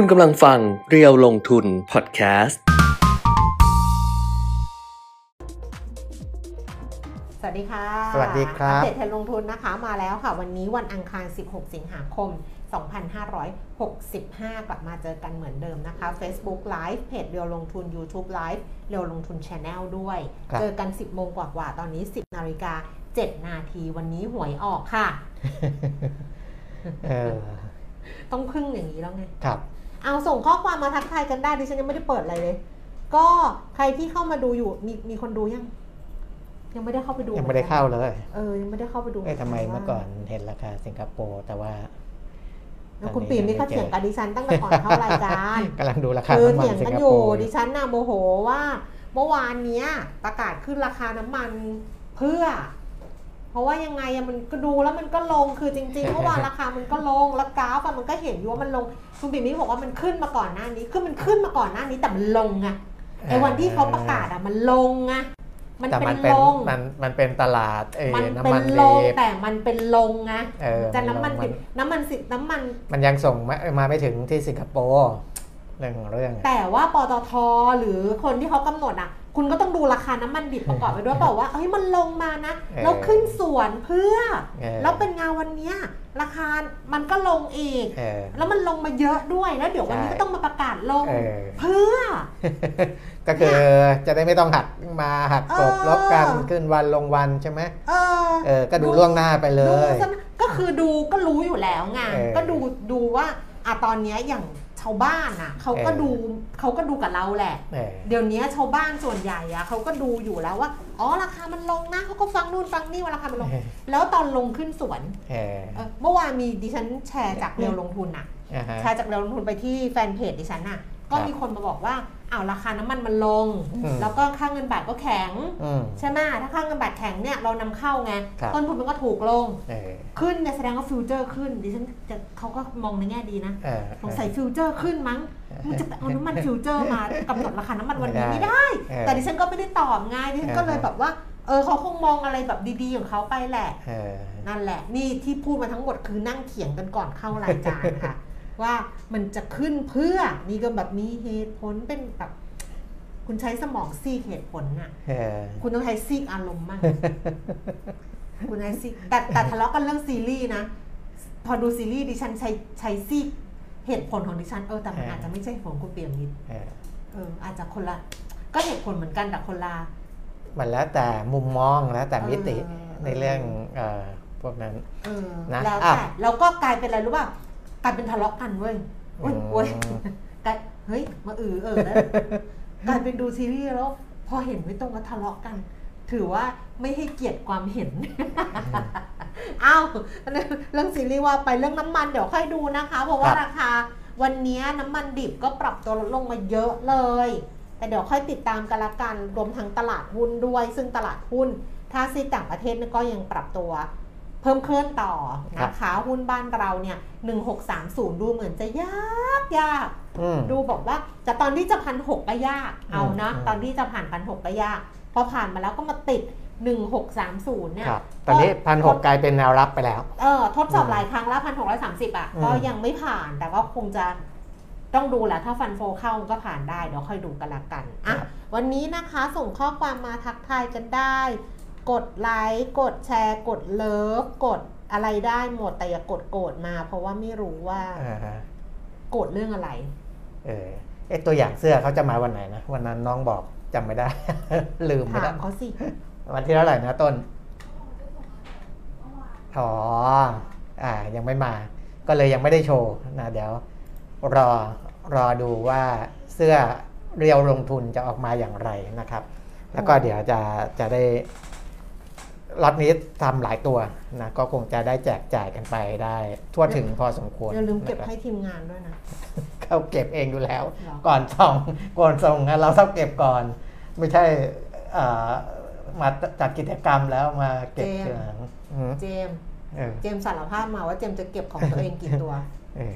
คุณกำลังฟังเรียวลงทุนพอดแคสต์ สวัสดีค่ะสวัสดีครับ อัปเดตเทรนด์ลงทุนนะคะมาแล้วค่ะ วันนี้วันอังคาร 16 สิงหาคม 2565 กลับมาเจอกันเหมือนเดิมนะคะ Facebook Live เพจเรียวลงทุน YouTube Live เรียวลงทุน Channel ด้วย ครับ เจอกัน 10 โมงกว่าๆ ตอนนี้ 10 นาฬิกา 7 นาทีวันนี้หวยออกค่ะ เออต้องพึ่งอย่างนี้แล้วไง ครับ เอาส่งข้อความมาทักทายกันได้ดิฉันยังไม่ได้เปิดอะไรเลย ก็ใครที่เข้ามาดูอยู่มีมีคนดูยัง ยังไม่ได้เข้าไปดูยังไม่ได้เข้าเลยเออยังไม่ได้เข้าไปดูเอ้ยทำไมว่าเมื่อก่อนเห็นราคาสิงคโปร์แต่ว่าแล้วคุณปีมนี่เขาเถียงกับดิฉันตั้งแต่ก่อนเข้ารายการกำลังดูราคาคือน้ำมัเถีนยงสิงกันคอโปยู่ร์ดิฉันน่ะโมโหว่า เมื่อวานเนี้ยประกาศขึ้นราคาน้ำมันเพื่อเพ ราะว่ายังไงอะมันก็ดูแล้วมันก็ลงคือจริงๆเมื่อวานราคามันก็ลงแล้วกราฟอะมันก็เห็นอยู่ว่ามันลงคุณปีมนี่บอกว่ามันขึ้นมาก่อนหน้านี้คือมันขึ้นมาก่อนหน้านี้แต่มันลงไงไอ้วันที่เขาประกาศอะมันลงไงมันแต่เป็มันนเป็นลงมันมันเป็นตลาดเอ้ยมันน้ำเป็มันนลดิงบแต่มันเป็นลงไงเออจะน้ำมันมันดิบน้ำมันสิน้ำมัน มันยังส่งมามาไม่ถึงที่สิงคโปร์เรื่องของเรื่อง แต่ว่าปตทหรือคนที่เขากำหนดอะ คุณก็ต้องดูราคาน้ำมันดิบประกอบไปด้วยเปล่าว่าเฮ้ยมันลงมานะเออแล้วขึ้นสวนเพื่อเออแล้วเป็นงานวันเนี้ยราคา มันก็ลงอีกเออแล้วมันลงมาเยอะด้วย แล้วเดี๋ยววันนี้ใช่ก็ต้องมาประกาศลงเออเพื่อ ก็คือจะได้ไม่ต้องหักมาหักกลบเออลบกันขึ้นวันลงวันใช่ไหมเออเออก็ดูล่วงหน้าไปเลดูยซะก็คือดูก็รู้อยู่แล้วไงเออก็ดูดูว่าอะตอนเนี้ยอย่างชาวบ้านอะเขาก็เออดูเขาก็ดูกับเราแหละเออเดี๋ยวนี้ชาวบ้านส่วนใหญ่อะเขาก็ดูอยู่แล้วว่าอ๋อราคามันลงนะเขาก็ฟังนู่นฟังนี่ว่าราคามันลง แล้วตอนลงขึ้นสวนเออเอ่อเมื่อวานมีดิฉันแชร์จากเร็วลงทุนอะอ่าฮะแชร์จากเร็วลงทุนไปที่แฟนเพจดิฉันอะก็ครับมีคนมาบอกว่า อ้าวราคาน้ำมันมันลงอืมแล้วก็ค่าเงินบาทก็แข็งอืมใช่ไหมถ้าค่าเงินบาทแข็งเนี่ยเรานำเข้าไงครับต้นทุนมันก็ถูกลงเออขึ้นเนี่ยแสดงว่าฟิวเจอร์ขึ้นดิฉันจะเขาก็มองในแง่ดีนะเออ๋อสงสัยวเจอร์ขึ้นมั้งมันจะไปเอาน้ำมัน futuresอร์มากำหนดราคาน้ำมันวันนี้ไม่ไม่ได้ได้เออแต่ดิฉันก็ไม่ได้ตอบไงดิฉันก็เลยเออแบบว่าเออเขาคงมองอะไรแบบดีๆของเขาไปแหละเออนั่นแหละ นี่ที่พูดมาทั้งหมดคือนั่งเถียงกันก่อนเข้ารายการค่ะ ว่ามันจะขึ้นเพื่อนี่ก็แบบมีเหตุผลเป็นแบบคุณใช้สมองซีกเหตุผลน่ะเออคุณต้องใช้ซีกอารมณ์มาก คุณใช้ซีกแต่แต่ทะเลาะกันเรื่องซีรีส์นะ พอดูซีรีส์ดิฉันใช้ใช้ซีกเหตุผลของดิฉันเออแต่มันเออออาจจะไม่ใช่เหตุผลคุณเปี่ยมนิดเออเอออาจจะคนละก็เหตุผลเหมือนกันแต่คนละมันแล้วแต่มุมมองแล้วแต่มิติเออในเรื่องเอ่อพวกนั้นเออนะแล้วอะแต่แล้วก็กลายเป็นอะไรรู้ป่ะ กลายเป็นทะเลาะกันเว้ยโอ้ยอืมโอ้ยกลายเฮ้ยมาอือเออแล้วกลายเป็นดูซีรีส์แล้วพอเห็นไม่ตรงก็ทะเลาะกัน ถือว่าไม่ให้เกียรติความเห็นอ้าวเรื่องซีรีส์ว่าไปเรื่องน้ำมันเดี๋ยวค่อยดูนะคะ เพราะว่าครับราคาวันนี้น้ำมันดิบก็ปรับตัวลดลงมาเยอะเลย แต่เดี๋ยวค่อยติดตามกันละกันรวมทั้งตลาดหุ้นด้วย ซึ่งตลาดหุ้นถ้าซีต่างประเทศเนี่ยก็ยังปรับตัวเพิ่มเคลื่อนต่อนะคะหุ้นบ้านเราเนี่ย1630ดูเหมือนจะยากยากอืมดูบอกว่าแต่ตอนที่จะพันหกก็ยากเอานะอืมตอนที่จะผ่านพันหกก็ยากพอผ่านมาแล้วก็มาติด 1630 เนี่ยครับตอนนี้พันหกกลายเป็นแนวรับไปแล้ว เออ ทดสอบอืมหลายครั้งแล้วพันหกร้อยสามสิบอะอืมก็ยังไม่ผ่าน แต่ก็คงจะต้องดูแหละ ถ้าฟันโฟเข้าก็ผ่านได้ เดี๋ยวค่อยดูกันละกัน อะ วันนี้นะคะส่งข้อความมาทักทายกันได้ กดไลค์กดแชร์กดเลิฟกดอะไรได้หมดแต่อย่ากดโกรธมา เพราะว่าไม่รู้ว่าอ่าฮะโกรธเรื่องอะไร เออเอะตัวอย่างเสื้อเขาจะมาวันไหนนะ วันนั้นน้องบอกจำไม่ได้ ลืมไปถาแล้วมเขาสิ วันที่เท่าไหร่นะต้นอ๋ออ่า ยังไม่มา ก็เลยยังไม่ได้โชว์นะเดี๋ยว รอรอดูว่าเสื้อเรียวลงทุนจะออกมาอย่างไรนะครับ แล้วก็เดี๋ยวจะจะได้ ล็อตนี้ทำหลายตัวนะก็คงจะได้แจกจ่ายกันไปได้ ทั่วถึงพอสมควรอย่าลืมเก็บนะครับให้ทีมงานด้วยนะเขาเก็บเองอยู่แล้วเหรอก่อนส่งก่อนส่งนะเราต้องเก็บก่อน ไม่ใช่เอ่อมาจัดกิจกรรมแล้วมาเก็บทีหลังอืมเจมส์เออเจมส์สารภาพมาว่าเจมส์จะเก็บของตัวเองกี่ตัวเออ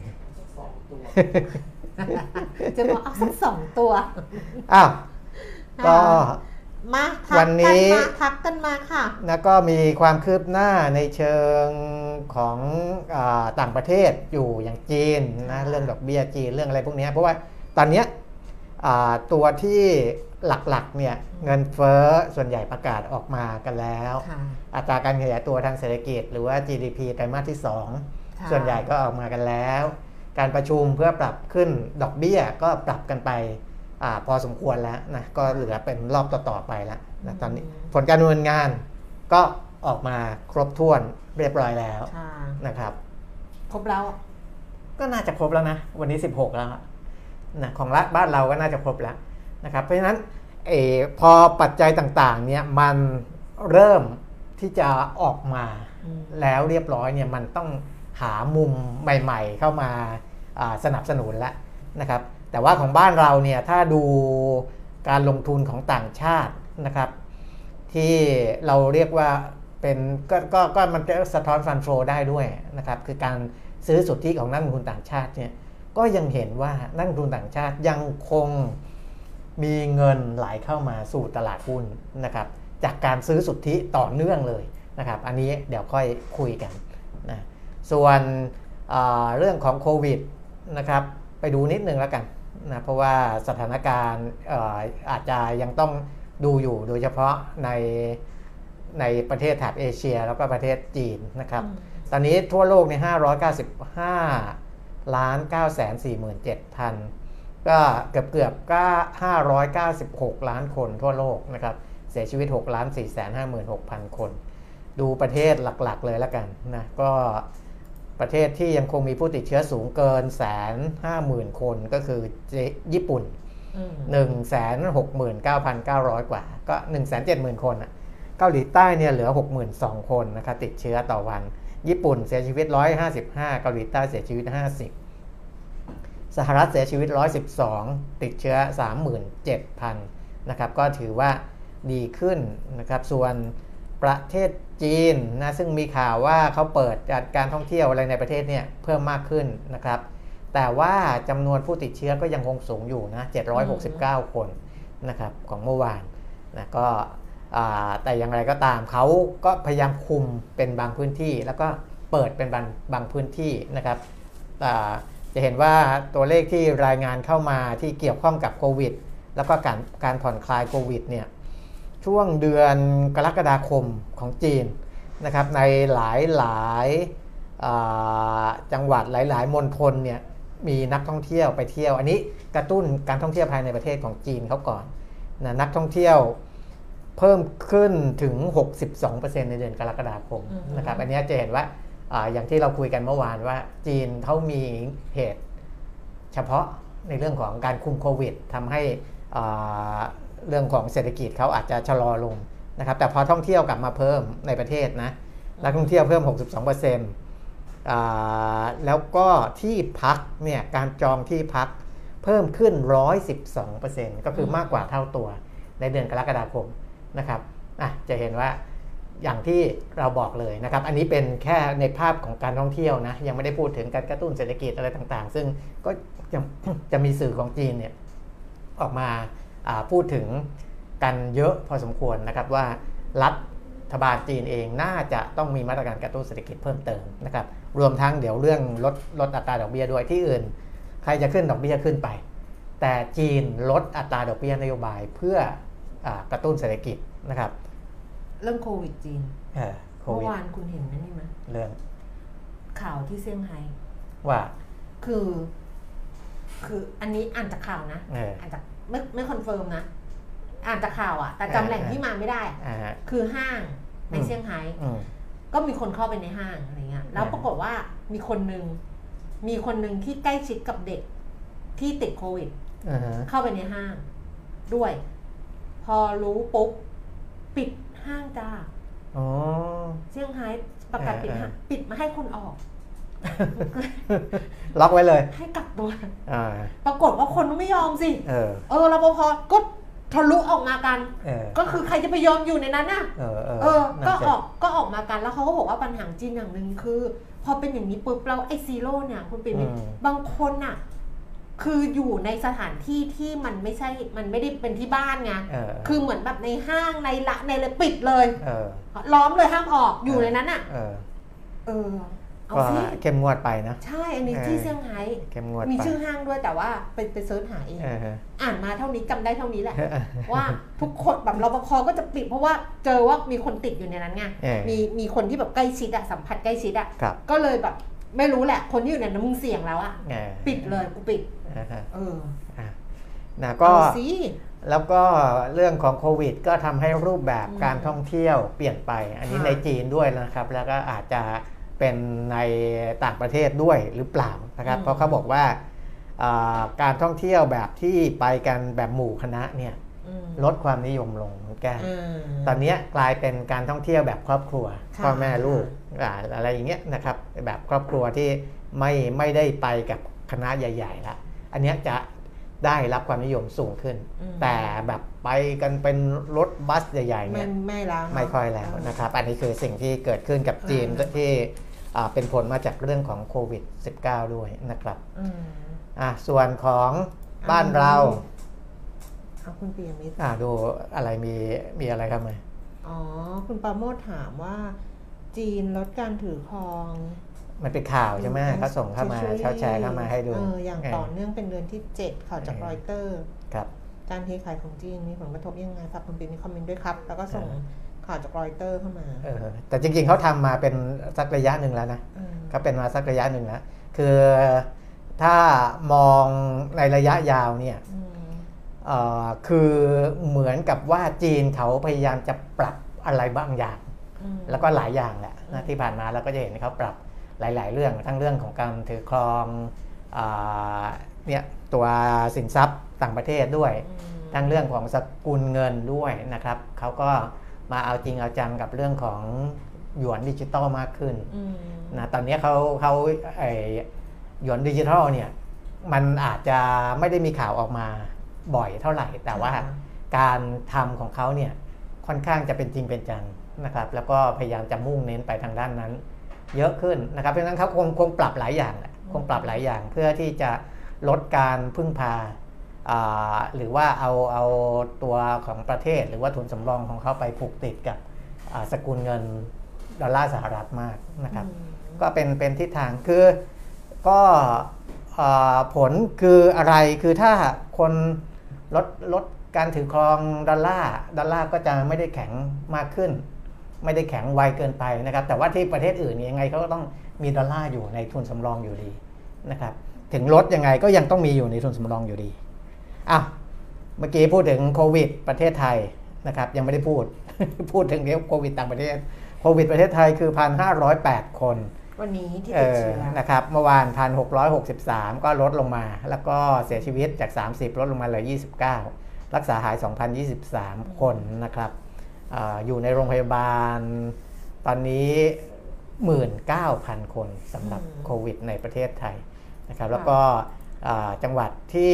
เจมส์บอกเอาสักสองตัวอ้าวก็ มาทัวักนกันนี้มาทักกันมาค่ะ แล้วก็มีความคืบหน้าในเชิงของอาต่างประเทศอยู่อย่างจีนนะเรื่องดอกเบี้ยจีนเรื่องอะไรพวกเนี้ยเพราะว่าตอนเนี้ยอ่าตัวที่หลักๆเนี่ยเงินเฟ้อส่วนใหญ่ประกาศออกมากันแล้ว ค่ะ อัตราการขยายตัวทางเศรษฐกิจ หรือว่า GDP ไตรมาสที่ ค่ะ 2 ส่วนใหญ่ก็ออกมากันแล้ว การประชุมเพื่อปรับขึ้นดอกเบี้ยก็ปรับกันไป อาพอสมควรแล้วนะก็เหลือเป็นรอบต่อๆไปแล้วนะตอนนี้ผลการดำเนินงานก็ออกมาครบถ้วนเรียบร้อยแล้วค่ะนะครับครบแล้วก็น่าจะครบแล้วนะ วันนี้ 16 แล้วอะนะของรัฐบ้านเราก็น่าจะครบแล้วนะครับ เพราะฉะนั้นเออพอปัจจัยต่างๆเนี่ยมันเริ่มที่จะออกมาอืมแล้วเรียบร้อยเนี่ยมันต้องหามุมใหม่ ๆ เข้ามาอ่าสนับสนุนแล้วนะครับ แต่ว่าของบ้านเราเนี่ยถ้าดูการลงทุนของต่างชาตินะครับ ที่เราเรียกว่าเป็นก็ก็ก็มันจะสะท้อนฟันโฟได้ด้วยนะครับ คือการซื้อสุทธิของนักลงทุนต่างชาติเนี่ยก็ยังเห็นว่านักลงทุนต่างชาติยังคงมีเงินไหลเข้ามาสู่ตลาดหุ้นนะครับ จากการซื้อสุทธิต่อเนื่องเลยนะครับ อันนี้เดี๋ยวค่อยคุยกันนะส่วนอ่าเรื่องของโควิดนะครับ ไปดูนิดนึงแล้วกัน นะเพราะว่าสถานการณ์เอ่ออาจจะยังต้องดูอยู่โดยเฉพาะในในประเทศแถบเอเชีย แล้วก็ประเทศจีนนะครับ ตอนนี้ทั่วโลกใน595ล้าน9แสน47พันก็เกือบเกือบก็596 ล้านคนทั่วโลกนะครับ เสียชีวิต6ล้าน4แสน56,000 คน ดูประเทศหลักๆเลยแล้วกันนะก็ ประเทศที่ยังคงมีผู้ติดเชื้อสูงเกินแสนห้าหมื่นคนก็คือญี่ปุ่นอืม1 6 9 9 0 0กว่า ก็1 7 0 0 0 0คนอะเกาหลีใต้เนี่ยเหลือ62,000คนนะครับติดเชื้อต่อวัน ญี่ปุ่นเสียชีวิต155เกาหลีใต้เสียชีวิต50สหรัฐเสียชีวิต112ติดเชื้อ37,000นะครับก็ถือว่าดีขึ้นนะครับส่วนประเทศ จีนนะซึ่งมีข่าวว่าเขาเปิดจัดการท่องเที่ยวอะไรในประเทศเนี่ยเพิ่มมากขึ้นนะครับ แต่ว่าจำนวนผู้ติดเชื้อก็ยังคงสูงอยู่นะ769 คนนะครับของเมื่อวานนะก็แต่อย่างไรก็ตามเขาก็พยายามคุมเป็นบางพื้นที่ แล้วก็เปิดเป็นบางบางพื้นที่นะครับจะเห็นว่าตัวเลขที่รายงานเข้ามาที่เกี่ยวข้องกับโควิด แล้วก็การการผ่อนคลายโควิดเนี่ย ช่วงเดือนกรกฎาคมของจีนนะครับในหลายหลายอ่าจังหวัดหลาย ๆมณฑลเนี่ยมีนักท่องเที่ยวไปเที่ยว อันนี้กระตุ้นการท่องเที่ยวภายในประเทศของจีนเขาก่อนนะนักท่องเที่ยวเพิ่มขึ้นถึง 62%ในเดือนกรกฎาคมอือฮึนะครับอันนี้จะเห็นว่าอาอย่างที่เราคุยกันเมื่อวานว่าจีนเขามีเหตุเฉพาะในเรื่องของการคุมโควิดทำให้อ่า เรื่องของเศรษฐกิจเขาอาจจะชะลอลงนะครับแต่พอท่องเที่ยวกลับมาเพิ่มในประเทศนะนักท่องเที่ยวเพิ่ม 62%แล้วก็ที่พักเนี่ยการจองที่พักเพิ่มขึ้น 112%ก็คือมากกว่าเท่าตัวในเดือนกรกฎาคมนะครับอะจะเห็นว่าอย่างที่เราบอกเลยนะครับ อันนี้เป็นแค่ในภาพของการท่องเที่ยวนะ ยังไม่ได้พูดถึงการกระตุ้นเศรษฐกิจอะไรต่างๆ ซึ่งก็จะจะมีสื่อของจีนเนี่ยออกมา พูดถึงกันเยอะพอสมควรนะครับว่ารัฐบาลจีนเองน่าจะต้องมีมาตรการกระตุ้นเศรษฐกิจเพิ่มเติมนะครับรวมทั้งเดี๋ยวเรื่องลดลดอัตราดอกเบี้ยด้วยที่อื่น ใครจะขึ้นดอกเบี้ยขึ้นไป แต่จีนลดอัตราดอกเบี้ยนโยบายเพื่ออากระตุ้นเศรษฐกิจนะครับเรื่องโควิดจีนเออโควิด เมื่อวานคุณเห็นนั่นนี่ไหมเรื่องข่าวที่เซี่ยงไฮ้ว่า คือ คืออันนี้อ่านจากข่าวนะเอออ่านจาก ไม่ไม่ confirm นะ อ่านจากข่าวอะแต่จำแหล่งเออที่มาไม่ได้ อ่าฮะ คือห้างในอืมเซี่ยงไฮ้ อืม ก็มีคนเข้าไปในห้างอะไรเงี้ย แล้วอ่าปรากฏว่ามีคนหนึ่งมีคนหนึ่งที่ใกล้ชิดกับเด็กที่ติดโควิด อ่าฮะ เข้าไปในห้างด้วย พอรู้ปุ๊บปิดห้างจ้าอ๋อ เซี่ยงไฮ้ประกาศปิดห้างเออเออปิดไม่ให้คนออก ล็อกไว้เลย ให้กักตัวอ่าปรากฏว่าคนไม่ยอมสิ เออ เออรปภก็ทะลุออกมากันเออก็คือใครจะไปยอมอยู่ในนั้นน่ะ เออเออเออนั่นก็สิออกก็ออกมากันแล้วเขาก็บอกว่าปัญหาจีนอย่างหนึ่งคือ พอเป็นอย่างนี้ปุ๊บแล้วไอ zero เนี่ยคุณปิ่มอืมบางคนน่ะ คืออยู่ในสถานที่ที่มันไม่ใช่มันไม่ได้เป็นที่บ้านไงเออคือเหมือนแบบในห้างในละในเลยปิดเลยเออล้อมเลยห้ามออกอยู่ในนั้นอะ เออเออเอา ก็สิเข้มงวดไปนะ ใช่อันนี้เออที่เซี่ยงไฮ้เข้มงวดมีไปชื่อห้างด้วยแต่ว่าไปไปเซิร์ชหาเองเอออ่านมาเท่านี้จำได้เท่านี้แหละ ว่าทุกคนแบบรปภก็จะปิดเพราะว่าเจอว่ามีคนติดอยู่ในนั้นไงเออมีมีคนที่แบบใกล้ชิดอะสัมผัสใกล้ชิดอะครับก็เลยแบบไม่รู้แหละ คนที่อยู่ในนั้นมึงเสี่ยงแล้วอะเออปิดเลยกูปิดอ่าฮะเอออะนะก็เอาสิแล้วก็เรื่องของโควิด ก็ทำให้รูปแบบอืมการท่องเที่ยวเปลี่ยนไป อันนี้ค่ะในจีนด้วยนะครับ แล้วก็อาจจะ เป็นในต่างประเทศด้วยหรือเปล่านะครับ เพราะเขาบอกว่าอ่าการท่องเที่ยวแบบที่ไปกันแบบหมู่คณะเนี่ยอืมลดความนิยมลงแก้อืมตอนเนี้ยกลายเป็นการท่องเที่ยวแบบครอบครัวค่ะพ่อแม่ลูกอ่าอะไรอย่างเงี้ยนะครับแบบครอบครัวที่ไม่ไม่ได้ไปกับคณะใหญ่ๆละอันเนี้ยจะได้รับความนิยมสูงขึ้นอืมแต่แบบไปกันเป็นรถบัสใหญ่ๆไม่เนี่ยไม่แล้วเนอะไม่ค่อยแล้วนะครับ อันนี้คือสิ่งที่เกิดขึ้นกับจีนอ่าที่อ่า เป็นผลมาจากเรื่องของโควิด -19 ด้วยนะครับอืมอะส่วนของบ้านเราเอาคุณปียมิตรอ่าดูอะไรมีมีอะไรครับไหมอ๋อ คุณปราโมทถามว่า จีนลดการถือครอง มันเป็นข่าวใช่ไหมเขาส่งเข้ามาช่วยเขาแชร์เข้ามาให้ดูเอออย่างต่อเนื่องเป็นเดือนที่ 7 ข่าวจากเออรอยเตอร์ ครับ การเทขายของจีนมีผลกระทบยังไงฝากคุณปีมีคอมเมนต์ด้วยครับ แล้วก็ส่งเออ ข่าวจากรอยเตอร์เข้ามาเออแต่จริงๆเขาทำมาเป็นสักระยะหนึ่งแล้วนะอืมเขาเป็นมาสักระยะหนึ่งแล้วคือถ้ามองในระยะยาวเนี่ยอืมเอ่อคือเหมือนกับว่าจีนเขาพยายามจะปรับอะไรบางอย่างอืมแล้วก็หลายอย่างแหละนะที่ผ่านมาเราก็จะเห็นเขาปรับหลาย ๆ เรื่องทั้งเรื่องของการถือครองอาเนี่ยตัวสินทรัพย์ต่างประเทศด้วยอืมทั้งเรื่องของสกุลเงินด้วยนะครับเขาก็ มาเอาจริงเอาจังกับเรื่องของหยวนดิจิตอลมากขึ้นอืมนะตอนนี้เขาเขาไอหยวนดิจิทัลเนี่ยมันอาจจะไม่ได้มีข่าวออกมาบ่อยเท่าไหร่ แต่ว่าการทำของเขาเนี่ยค่อนข้างจะเป็นจริงเป็นจังนะครับ แล้วก็พยายามจะมุ่งเน้นไปทางด้านนั้น เยอะขึ้นนะครับเพราะฉะนั้นเขาคงคงปรับหลายอย่างแหละคงปรับหลายอย่าง เพื่อที่จะลดการพึ่งพาอ่า หรือว่าเอาเอาตัวของประเทศ หรือว่าทุนสำรองของเขาไปผูกติดกับอ่าสกุลเงินดอลลาร์สหรัฐมากนะครับอืมก็เป็นเป็นทิศทางคือก็เอ่อผลคืออะไรคือถ้าคนลดลดการถือครองดอลลาร์ดอลลาร์ก็จะไม่ได้แข็งมากขึ้น ไม่ได้แข็งไวเกินไปนะครับ แต่ว่าที่ประเทศอื่นเนี่ยยังไงเขาก็ต้องมีดอลลาร์อยู่ในทุนสำรองอยู่ดีนะครับ ถึงลดยังไงก็ยังต้องมีอยู่ในทุนสำรองอยู่ดี อ้าวเมื่อกี้พูดถึงโควิด ประเทศไทยนะครับ ยังไม่ได้พูด พูดถึงเรื่องโควิดต่างประเทศโควิดประเทศไทยคือ1,508 คน วันนี้ที่เอติดอเชื้อนะครับเมื่อวาน 1,663 ก็ลดลงมา แล้วก็เสียชีวิตจาก 30 ลดลงมาเหลือ 29 รักษาหาย 2,023 คนนะครับอาอยู่ในโรงพยาบาล ตอนนี้ 19,000 คนสำหรับโควิดในประเทศไทยนะครับ แล้วก็อ่าจังหวัดที่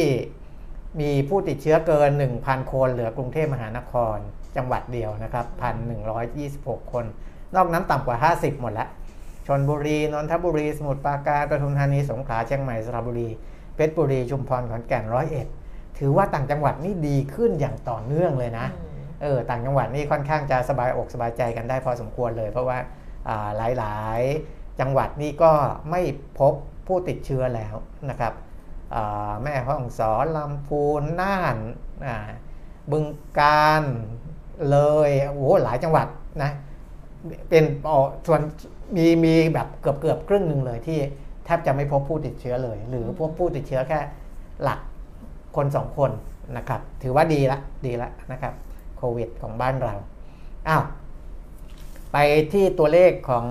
มีผู้ติดเชื้อเกิน 1,000 คนเหลือกรุงเทพมหานครจังหวัดเดียวนะครับ 1,126 คน นอกนั้นต่ำกว่า 50 หมดแล้วชนบุรีนนทบุรี สมุทรปราการปทุมธานีสงขลาเชียงใหม่สระบุรีเพชรบุรีชุมพรขอนแก่นร้อยเอ็ดถือว่าต่างจังหวัดนี่ดีขึ้นอย่างต่อเนื่องเลยนะอืมเออต่างจังหวัดนี่ค่อนข้างจะสบายอกสบายใจกันได้พอสมควรเลย เพราะว่าอ่าหลาย ๆ จังหวัดนี่ก็ไม่พบผู้ติดเชื้อแล้วนะครับอ่า แม่ห้องสอนลำพูนน่านอ่าบึงการเลยโอ้โหหลายจังหวัดนะเป็นอ๋อส่วนมีมีแบบเกือบเกือบครึ่งหนึ่งเลยที่แทบจะไม่พบผู้ติดเชื้อเลย หรือพบผู้ติดเชื้อแค่หลักคนสองคนนะครับ ถือว่าดีละดีละนะครับโควิดของบ้านเราอ้าวไปที่ตัวเลขของ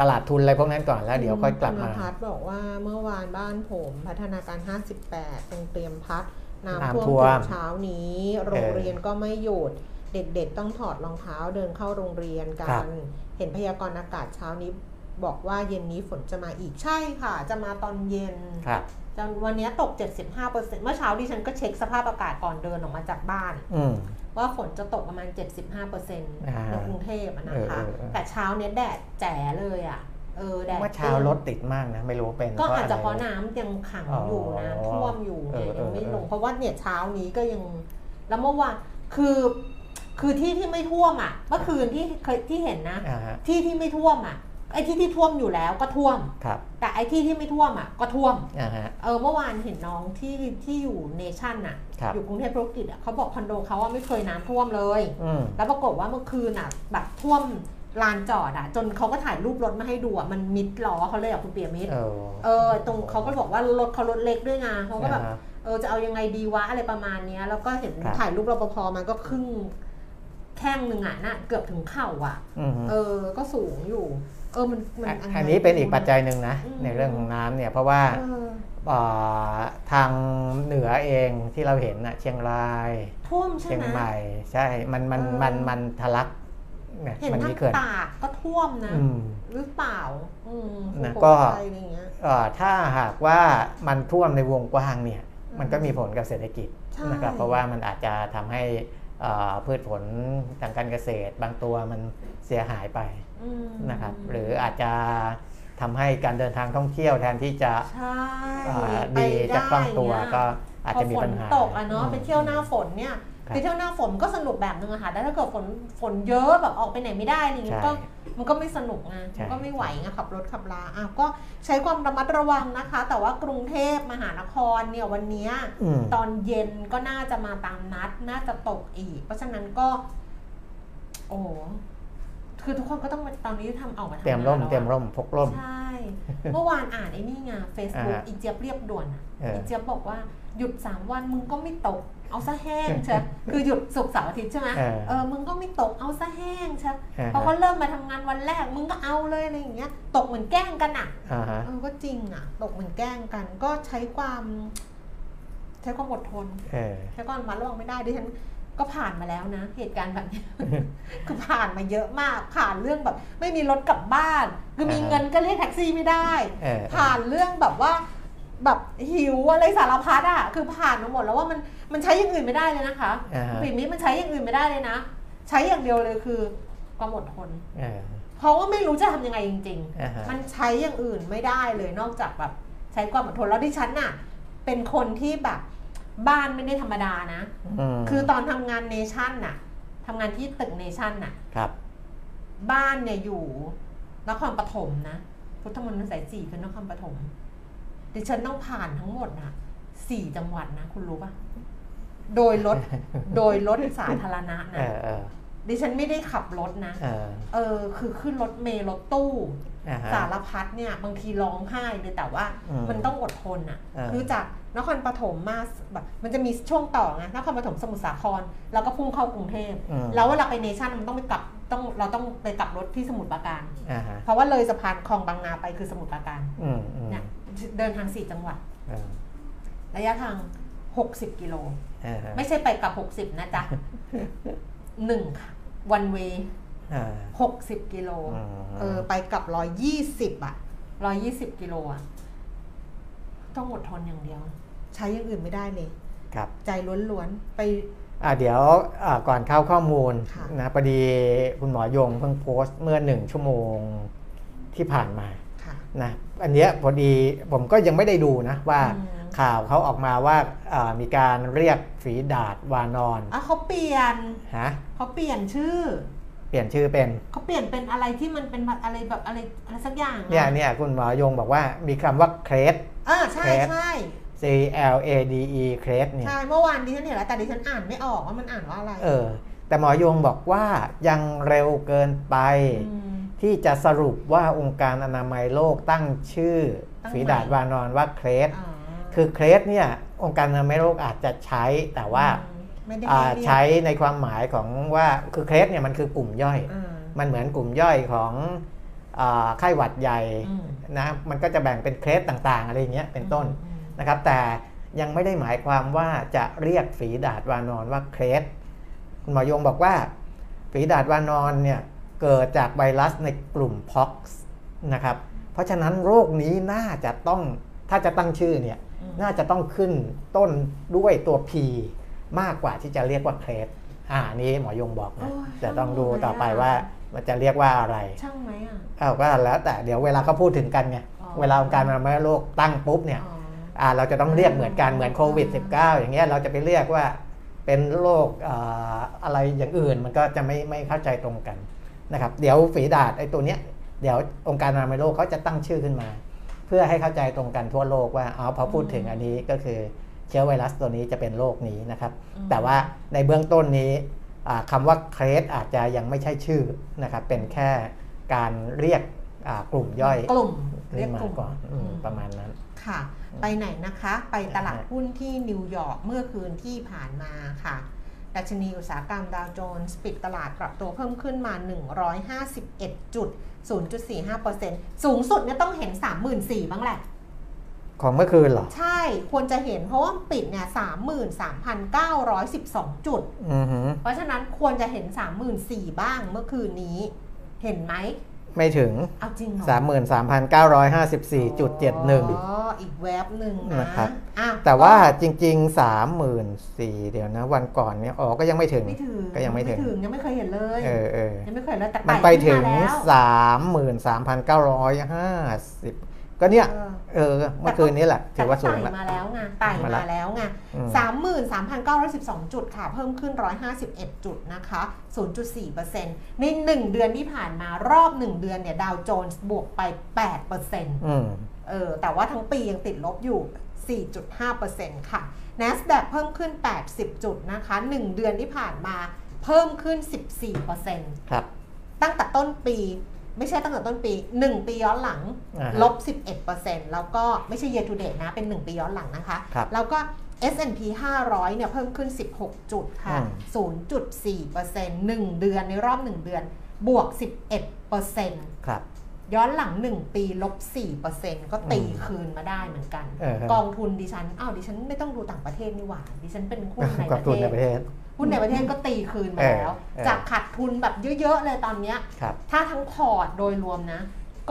ตลาดทุนอะไรพวกนั้นก่อนแล้วเดี๋ยวค่อยกลับมาณพัฒน์บอกว่าเมื่อวานบ้านผมพัฒนาการ 58 ตรงเตรียมพัดน้ำน้ำท่วมท่วมถึงเช้านี้ โรงเรียนก็ไม่หยุดเด็กๆ ต้องถอดรองเท้าเดินเข้าโรงเรียนกัครับนเห็นพยากรณ์อากาศเช้านี้บอกว่าเย็นนี้ฝนจะมาอีกใช่ค่ะ จะมาตอนเย็นครับจะวันนี้ตก 75%เมื่อเช้าดิฉันก็เช็คสภาพอากาศก่อนเดินออกมาจากบ้านอืม ว่าฝนจะตกประมาณ 75%ในอ่ากรุงเทพอะนะเออคะเออเออแต่เช้าเนี้ยแดดแจ๋เลยอะ่ะเออแดดเมื่อเช้ารถติดมากนะ ไม่รู้เป็น ก็อาจจะไรเพราะน้ำยังขังอยู่นะอ๋อท่วมอยู่ไงเออเออยังไม่ลงเออเพราะว่าเนี่ยเช้านี้ก็ยัง แล้วเมื่อวานคือ คือที่ที่ไม่ท่วมอะเมื่อคืนที่เคยที่เห็นนะอ่าฮะที่ที่ไม่ท่วมอะ ไอ้ที่ที่ท่วมอยู่แล้วก็ท่วม ครับ แต่ไอ้ที่ที่ไม่ท่วมอะก็ท่วม อ่าฮะ เออเมื่อวานเห็นน้องที่ที่อยู่เนชั่นอะ ครับ อยู่กรุงเทพธุรกิจอะเขาบอกคอนโดเขาว่าไม่เคยน้ำท่วมเลย อืม แล้วปรากฏว่าเมื่อคืนอะแบบท่วมลานจอดอะ จนเขาก็ถ่ายรูปรถมาให้ดูอะมันมิดล้อเขาเลยอะคุณเปียมิดเออเออ ตรงเขาก็บอกว่ารถเขารถเล็กด้วยไงเขาก็แบบ อ่าฮะ เออจะเอายังไงดีวะอะไรประมาณเนี้ย แล้วก็เห็นครับ ถ่ายรูปรปภมันก็ครึ่งแข้งหนึ่งอะน่ะเกือบถึงเข่าอะ อืม เออ ก็สูงอยู่เออมันมันอะอันนี้เป็นอีกปัจจัยหนึ่งนะอืมในเรื่องของน้ำเนี่ยเพราะว่าเออเอ่อทางเหนือเองที่เราเห็นนะเชียงรายท่วมใช่เชียงไหมใหม่ใช่มันมันเออมันมันทะลักเนี่ยเห็นมันทามีงเขื่อนตากก็ท่วมนะอืมหรือเปล่าอืมนะสุโขก็ทัยอะไรอย่างเงี้ยเอ่อถ้าหากว่ามันท่วมในวงกว้างเนี่ยอืมมันก็มีผลกับเศรษฐกิจใช่นะครับเพราะว่ามันอาจจะทำให้เอ่อพืชผลทางการเกษตร บางตัวมันเสียหายไปอืม นะครับหรืออาจจะทำให้การเดินทางท่องเที่ยวแทนที่จะใช่เอ่อไปดีจะคล่องตัวได้เนี่ยก็อาจจะมีปัญหาพอฝนตกอะเนาะอืมไปเที่ยวหน้าฝนเนี่ยครับไปเที่ยวหน้าฝนก็สนุกแบบนึงอะค่ะแต่ถ้าเกิดฝนฝนเยอะแบบออกไปไหนไม่ได้อะไรเงี้ยใช่ก็มันก็ไม่สนุกไงใช่มันก็ไม่ไหวไงขับรถขับลาอ้าวก็ใช้ความระมัดระวังนะคะ แต่ว่ากรุงเทพมหานครเนี่ยวันเนี้ยอืมตอนเย็นก็น่าจะมาตามนัด น่าจะตกอีก เพราะฉะนั้นก็ โอ้ คือทุกคนก็ต้องมาตอนนี้ทำออกมาทำเตรียมร่มงานแล้วอะเตรียมร่มพกร่ม ใช่ เมื่อวานอ่านไอ้นี่ไงเฟซบุ๊กอ่าฮะอีเจี๊ยบเรียบด่วนอะเอออีอีเจี๊ยบบอกว่าหยุดสามวันมึงก็ไม่ตก เอาซะแห้งใช่ คือหยุดศุกร์เสาร์อาทิตย์ใช่ไหมเออ เออมึงก็ไม่ตกเอาซะแห้งใช่อ่าพอฮะเขาเริ่มมาทำงานวันแรกมึงก็เอาเลยอะไรอย่างเงี้ย ตกเหมือนแกล้งกันอะอ่าฮะ เออก็จริงอะ ตกเหมือนแกล้งกัน ก็ใช้ความ ใช้ความอดทน เออ ใช้ความระมัดระวังไม่ได้ดิฉัน ก็ผ่านมาแล้วนะ เหตุการณ์แบบนี้คือผ่านมาเยอะมาก ผ่านเรื่องแบบ ไม่มีรถกลับบ้าน คือมีอ่าฮะเงินก็เรียกแท็กซี่ไม่ได้เออผ่านเรื่องแบบว่าแบบหิวอะไรสารพัดอะคือผ่านมาหมดแล้วว่ามันมันใช้อย่างอื่นไม่ได้เลยนะคะอ่าฮะปีนี้มันใช้อย่างอื่นไม่ได้เลยนะ ใช้อย่างเดียวเลยคือความอดทนเออเพราะว่าไม่รู้จะทำยังไงจริงอ่าฮะๆมันใช้อย่างอื่นไม่ได้เลยนอกจากแบบใช้ความอดทนแล้วดิฉันน่ะ เป็นคนที่แบบ บ้านไม่ได้ธรรมดานะมคือตอนทำงานเนชั่นน่ะทำงานที่ตึกเนชั่นน่ะ ครับ บ้านเนี่ยอยู่นครปฐมนะ พุทธมณฑลสายสี่คือนครปฐมดิฉันต้องผ่านทั้งหมดนะสี่จังหวัดนะ คุณรู้ปะโดยรถ โดยรถสาธารณะเอนะอเออดิฉันไม่ได้ขับรถนะ เออเออคือขึ้นรถเมล์รถตู้อ่าฮะสารพัดเนี่ย บางทีร้องไห้เลยแต่ว่าอืมมันต้องอดทนอะอ่าคือจาก นครปฐมมาแบบมันจะมีช่วงต่อไงนครปฐมสมุทรสาคร แล้วก็พุ่งเข้ากรุงเทพอืมแล้วเวลาไปเนชั่นมันต้องไปกลับต้องเราต้องไปกลับรถที่สมุทรปราการอ่าฮะเพราะว่าเลยสะพานคลองบางนาไปคือสมุทรปราการอืมอืมเนี่ยเดินทางสี่จังหวัดเออระยะทาง60กิโลอ่าฮะไม่ใช่ไปกลับ60นะจ๊ะหนึ่งค่ะวันเวอ่าหกสิบกิโลอืมเออไปกลับร้อยยี่สิบอะร้อยยี่สิบกิโลอะ ต้องอดทนอย่างเดียว ใช้อย่างอื่นไม่ได้เลย ครับใจล้วนๆไป อ่าเดี๋ยวอ่าก่อนเข้าข้อมูลค่ะ นะพอดีคุณหมอยงเพิ่งโพสต์เมื่อหนึ่งชั่วโมงที่ผ่านมาค่ะ นะอันเนี้ยพอดีผมก็ยังไม่ได้ดูนะว่าอืม ข่าวเขาออกมาว่าอ่ามีการเรียกฝีดาดวานอนอะเขาเปลี่ยนฮะเขาเปลี่ยนชื่อเปลี่ยนชื่อเป็น เขาเปลี่ยนเป็นอะไรที่มันเป็นอะไรแบบอะไรอะไรสักอย่างอะเนี่ยเนี่ยคุณหมอยงบอกว่ามีคำว่าเครส อ่าใช่เครสใช่ C L A D E เครสเนี่ย ใช่ เมื่อวานดิฉันเห็นแล้วแต่ดิฉันอ่านไม่ออกว่ามันอ่านว่าอะไรเออ แต่หมอยงบอกว่ายังเร็วเกินไป ม ที่จะสรุปว่าองค์การอนามัยโลกตั้งชื่อตั้งฝีดาดวานอนว่าเครส อ่าคือเครสเนี่ยองค์การอนามัยโลกอาจจะใช้แต่ว่าอืมไม่ได้อ่าให้เรียกใช้ในความหมายของว่าคือเครสเนี่ยมันคือกลุ่มย่อย อ่ามันเหมือนกลุ่มย่อยของอา ไข้หวัดใหญ่อืมนะมันก็จะแบ่งเป็นเครสต่างๆ อะไรอย่างเงี้ยเป็นต้นอืมนะครับแต่ยังไม่ได้หมายความว่าจะเรียกฝีดาดวานอนว่าเครสคุณหมอยงบอกว่า ฝีดาดวานอนเนี่ยเกิดจากไวรัสในกลุ่มพ็อกซ์นะครับเพราะฉะนั้นโรคนี้น่าจะต้องถ้าจะตั้งชื่อเนี่ยอืมน่าจะต้องขึ้นต้นด้วยตัว P มากกว่าที่จะเรียกว่าเครสอ่านี่หมอยงบอกนะโอ้ยแต่ต้องดูต่อไปว่า มันจะเรียกว่าอะไร ช่างไหมอะอ้าวก็แล้วแต่เดี๋ยวเวลาเขาพูดถึงกันไงอ๋อเวลาองค์การอนามัยโลกตั้งปุ๊บเนี่ยอ๋ออ่าเราจะต้องเรียกเหมือนกันเหมือนโควิด -19 อย่างเงี้ยเราจะไปเรียกว่าเป็นโรคอ่าอะไรอย่างอื่นมันก็จะไม่ไม่เข้าใจตรงกันนะครับเดี๋ยวฝีดาดไอ้ตัวเนี้ยเดี๋ยวองค์การอนามัยโลกเขาจะตั้งชื่อขึ้นมา เพื่อให้เข้าใจตรงกันทั่วโลกว่าอ๋อพอพูดถึงอันนี้ก็คือเชื้อไวรัสตัวนี้จะเป็นโรคนี้นะครับอืมแต่ว่าในเบื้องต้นนี้อ่า คำว่าเครสอาจจะยังไม่ใช่ชื่อนะครับเป็นแค่การเรียกอ่ากลุ่มย่อยกลุ่มเรีขึ้ยกนมากลุ่มก่อนอืมอืมประมาณนั้นค่ะ ไปไหนนะคะ ไปตลาดหุ้นที่นิวยอร์กเมื่อคืนที่ผ่านมาค่ะดัชนีอุตสาหกรรมดาวโจนส์ปิดตลาดปรับตัวเพิ่มขึ้นมา 151จุด0.45%สูงสุดเนี่ยต้องเห็น 34,000บ้างแหละ ของเมื่อคืนเหรอ ใช่ควรจะเห็นเพราะว่าปิดเนี่ย33,912จุด อือหือเพราะฉะนั้นควรจะเห็น34,000บ้างเมื่อคืนนี้ เห็นไหม ไม่ถึง เอาจริงเหรอ33,954.71 อ๋ออีกแวบหนึ่งนะนะครับ อะแต่ว่าจริงๆ 34,000เดี๋ยวนะ วันก่อนเนี่ยอ๋อก็ยังไม่ถึง ไม่ถึงก็ยังไม่ถึง ยังไม่เคยเห็นเลยเออเออยังไม่เคยเห็นเลยแต่มันไต่ไปถึง ขึ้นมาแล้ว 33,950 ก็เนี่ยเออเออเมื่อคืนนี้แหละถือว่าสูงแต่ละก็ไต่มาแล้วไงไต่มามาละแล้วไงอืมสามหมื่นสามพันเก้าร้อยสิบสองจุดค่ะ เพิ่มขึ้นร้อยห้าสิบเอ็ดจุดนะคะศูนย์จุดสี่เปอร์เซ็นต์ในหนึ่งเดือนที่ผ่านมารอบหนึ่งเดือนเนี่ยดาวโจนส์บวกไปแปดเปอร์เซ็นต์อืมเออแต่ว่าทั้งปียังติดลบอยู่ 4.5%ค่ะ NASDAQ เพิ่มขึ้น 80 จุดนะคะ 1 เดือนที่ผ่านมาเพิ่มขึ้น 14%ครับตั้งแต่ต้นปี ไม่ใช่ตั้งแต่ต้นปี 1 ปีย้อนหลังอ่าฮะลบ 11%แล้วก็ไม่ใช่ year to date นะ เป็น 1 ปีย้อนหลังนะคะครับแล้วก็ S&P 500 เนี่ยเพิ่มขึ้น 16 จุดค่ะอืม0.4% 1 เดือนในรอบ 1 เดือน บวก 11%ครับย้อนหลัง 1 ปีลบ 4%ก็ตีคืนมาได้เหมือนกันเออฮะกองทุนดิฉันอ้าวดิฉันไม่ต้องดูต่างประเทศนี่หว่า ดิฉันเป็นหุ้นในกัปบระทุนเทในศประเทศ หุ้นในประเทศก็ตีคืนมาแล้วเออเออจากขาดทุนแบบเยอะ ๆ เลยตอนเนี้ยครับถ้าทั้งพอร์ตโดยรวมนะ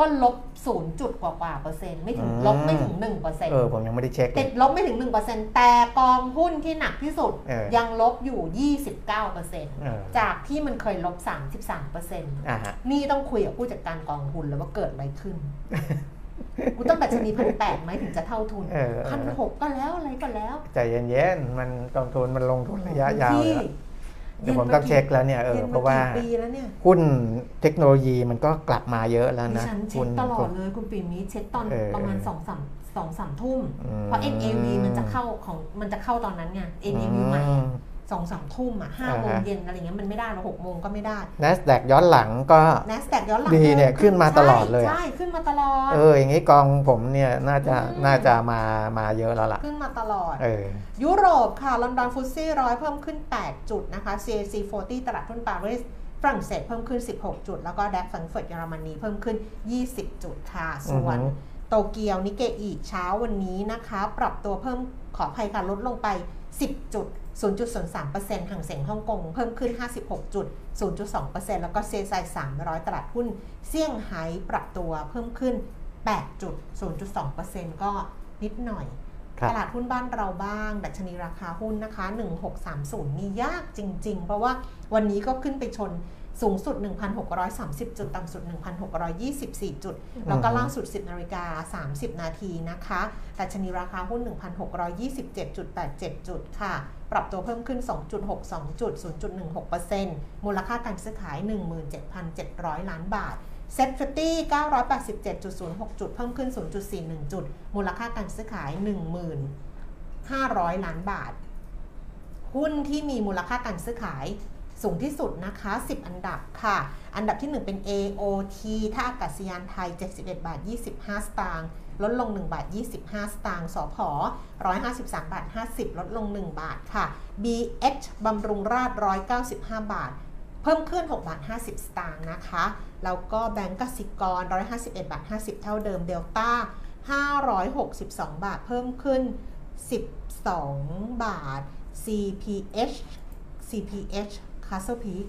ก็ลบ0จุดกว่ากว่าๆเปอร์เซ็นต์ไม่ถึงอืมลบไม่ถึง1เปอร์เซ็นต์เออผมยังไม่ได้เช็คละเอียดลบไม่ถึง1%แต่กองหุ้นที่หนักที่สุดเออยังลบอยู่29%เออจากที่มันเคยลบ33%อ่าฮะนี่ต้องคุยกับผู้จัดการกองทุนแล้วว่าเกิดอะไรขึ้น กูต้องดัชนีพันแปดไหมถึงจะเท่าทุนเออเออพันหกก็แล้วอะไรก็แล้ว ใจเย็นๆ มันกองทุนมันลงทุนระยะยาวเลยพี่อะเดี๋ยวผมต้องเช็คแล้วเนี่ยเออย็นเพมราะว่ากี่ปีแล้วเนี่ยหุ้นเทคโนโลยีมันก็กลับมาเยอะแล้วดินะฉันเช็หุ้คนตลอดเลยคุณปิ่นมีเช็คตอนเออประมาณสองสามสองสามทุ่มอืมเพราะ NAV มันจะเข้าของมันจะเข้าตอนนั้นไง NAV ใหม่อืม สองสามทุ่มอะห้าอ่าฮะโมงเย็นอะไรเงี้ยมันไม่ได้หรอกหกโมงก็ไม่ได้ NASDAQ ย้อนหลังก็ NASDAQ ย้อนหลังดีเนี่ยขึ้นมาตลอดเลยอะใช่ ขึ้นมาตลอด เอออย่างนี้กองผมเนี่ยน่าจะอืมน่าจะมามาเยอะแล้วล่ะ ขึ้นมาตลอด เออยุโรปค่ะลอนดอนฟุตซี่ร้อยเพิ่มขึ้น 8 จุดนะคะ CAC 40 ตลาดหุ้นปารีสฝรั่งเศสเพิ่มขึ้น 16 จุด แล้วก็ดัคฟังเฟิร์ตเยอรมนีเพิ่มขึ้น 20 จุดค่ะส่วนอือฮึโตเกียวนิเกอีเช้าวันนี้นะคะ ปรับตัวเพิ่มขออภัยค่ะลดลงไป 10 จุด 0.03%ห่างเสียงฮ่องกงเพิ่มขึ้น 56จุด0.2%แล้วก็เซซาย300 ตลาดหุ้นเซี่ยงไฮ้ปรับตัวเพิ่มขึ้น8จุด0.2%ก็นิดหน่อยครับตลาดหุ้นบ้านเราบ้าง ดัชนีราคาหุ้นนะคะ 1630มียากจริง ๆ เพราะว่าวันนี้ก็ขึ้นไปชน สูงสุด 1,630 จุด ต่ำสุด 1,624 จุด แล้วก็อือฮึล่าสุด 10 นาฬิกา 30 นาทีนะคะดัชนีราคาหุ้น 1,627.87 จุดค่ะ ปรับตัวเพิ่มขึ้น 2.62 จุด 0.16%มูลค่าการซื้อขาย 17,700 ล้านบาทเซ็ตฟิตี้987.06 จุด เพิ่มขึ้น 0.41 จุด มูลค่าการซื้อขาย 1,500 ล้านบาท หุ้นที่มีมูลค่าการซื้อขาย สูงที่สุดนะคะ 10 อันดับค่ะ อันดับที่ 1 เป็น AOT ท่าอากาศยานไทย 71 บาท 25 สตางค์ลดลง 1 บาท 25 สตางค์ สพ153 บาท 50 ลดลง 1 บาทค่ะ BH บำรุงราษฎร์195 บาท เพิ่มขึ้น 6 บาท 50 สตางค์นะคะ แล้วก็แบงก์กสิกร 151 บาท 50 เท่าเดิม เดลต้า 562 บาท เพิ่มขึ้น 12 บาท CPH CPH Castle Peak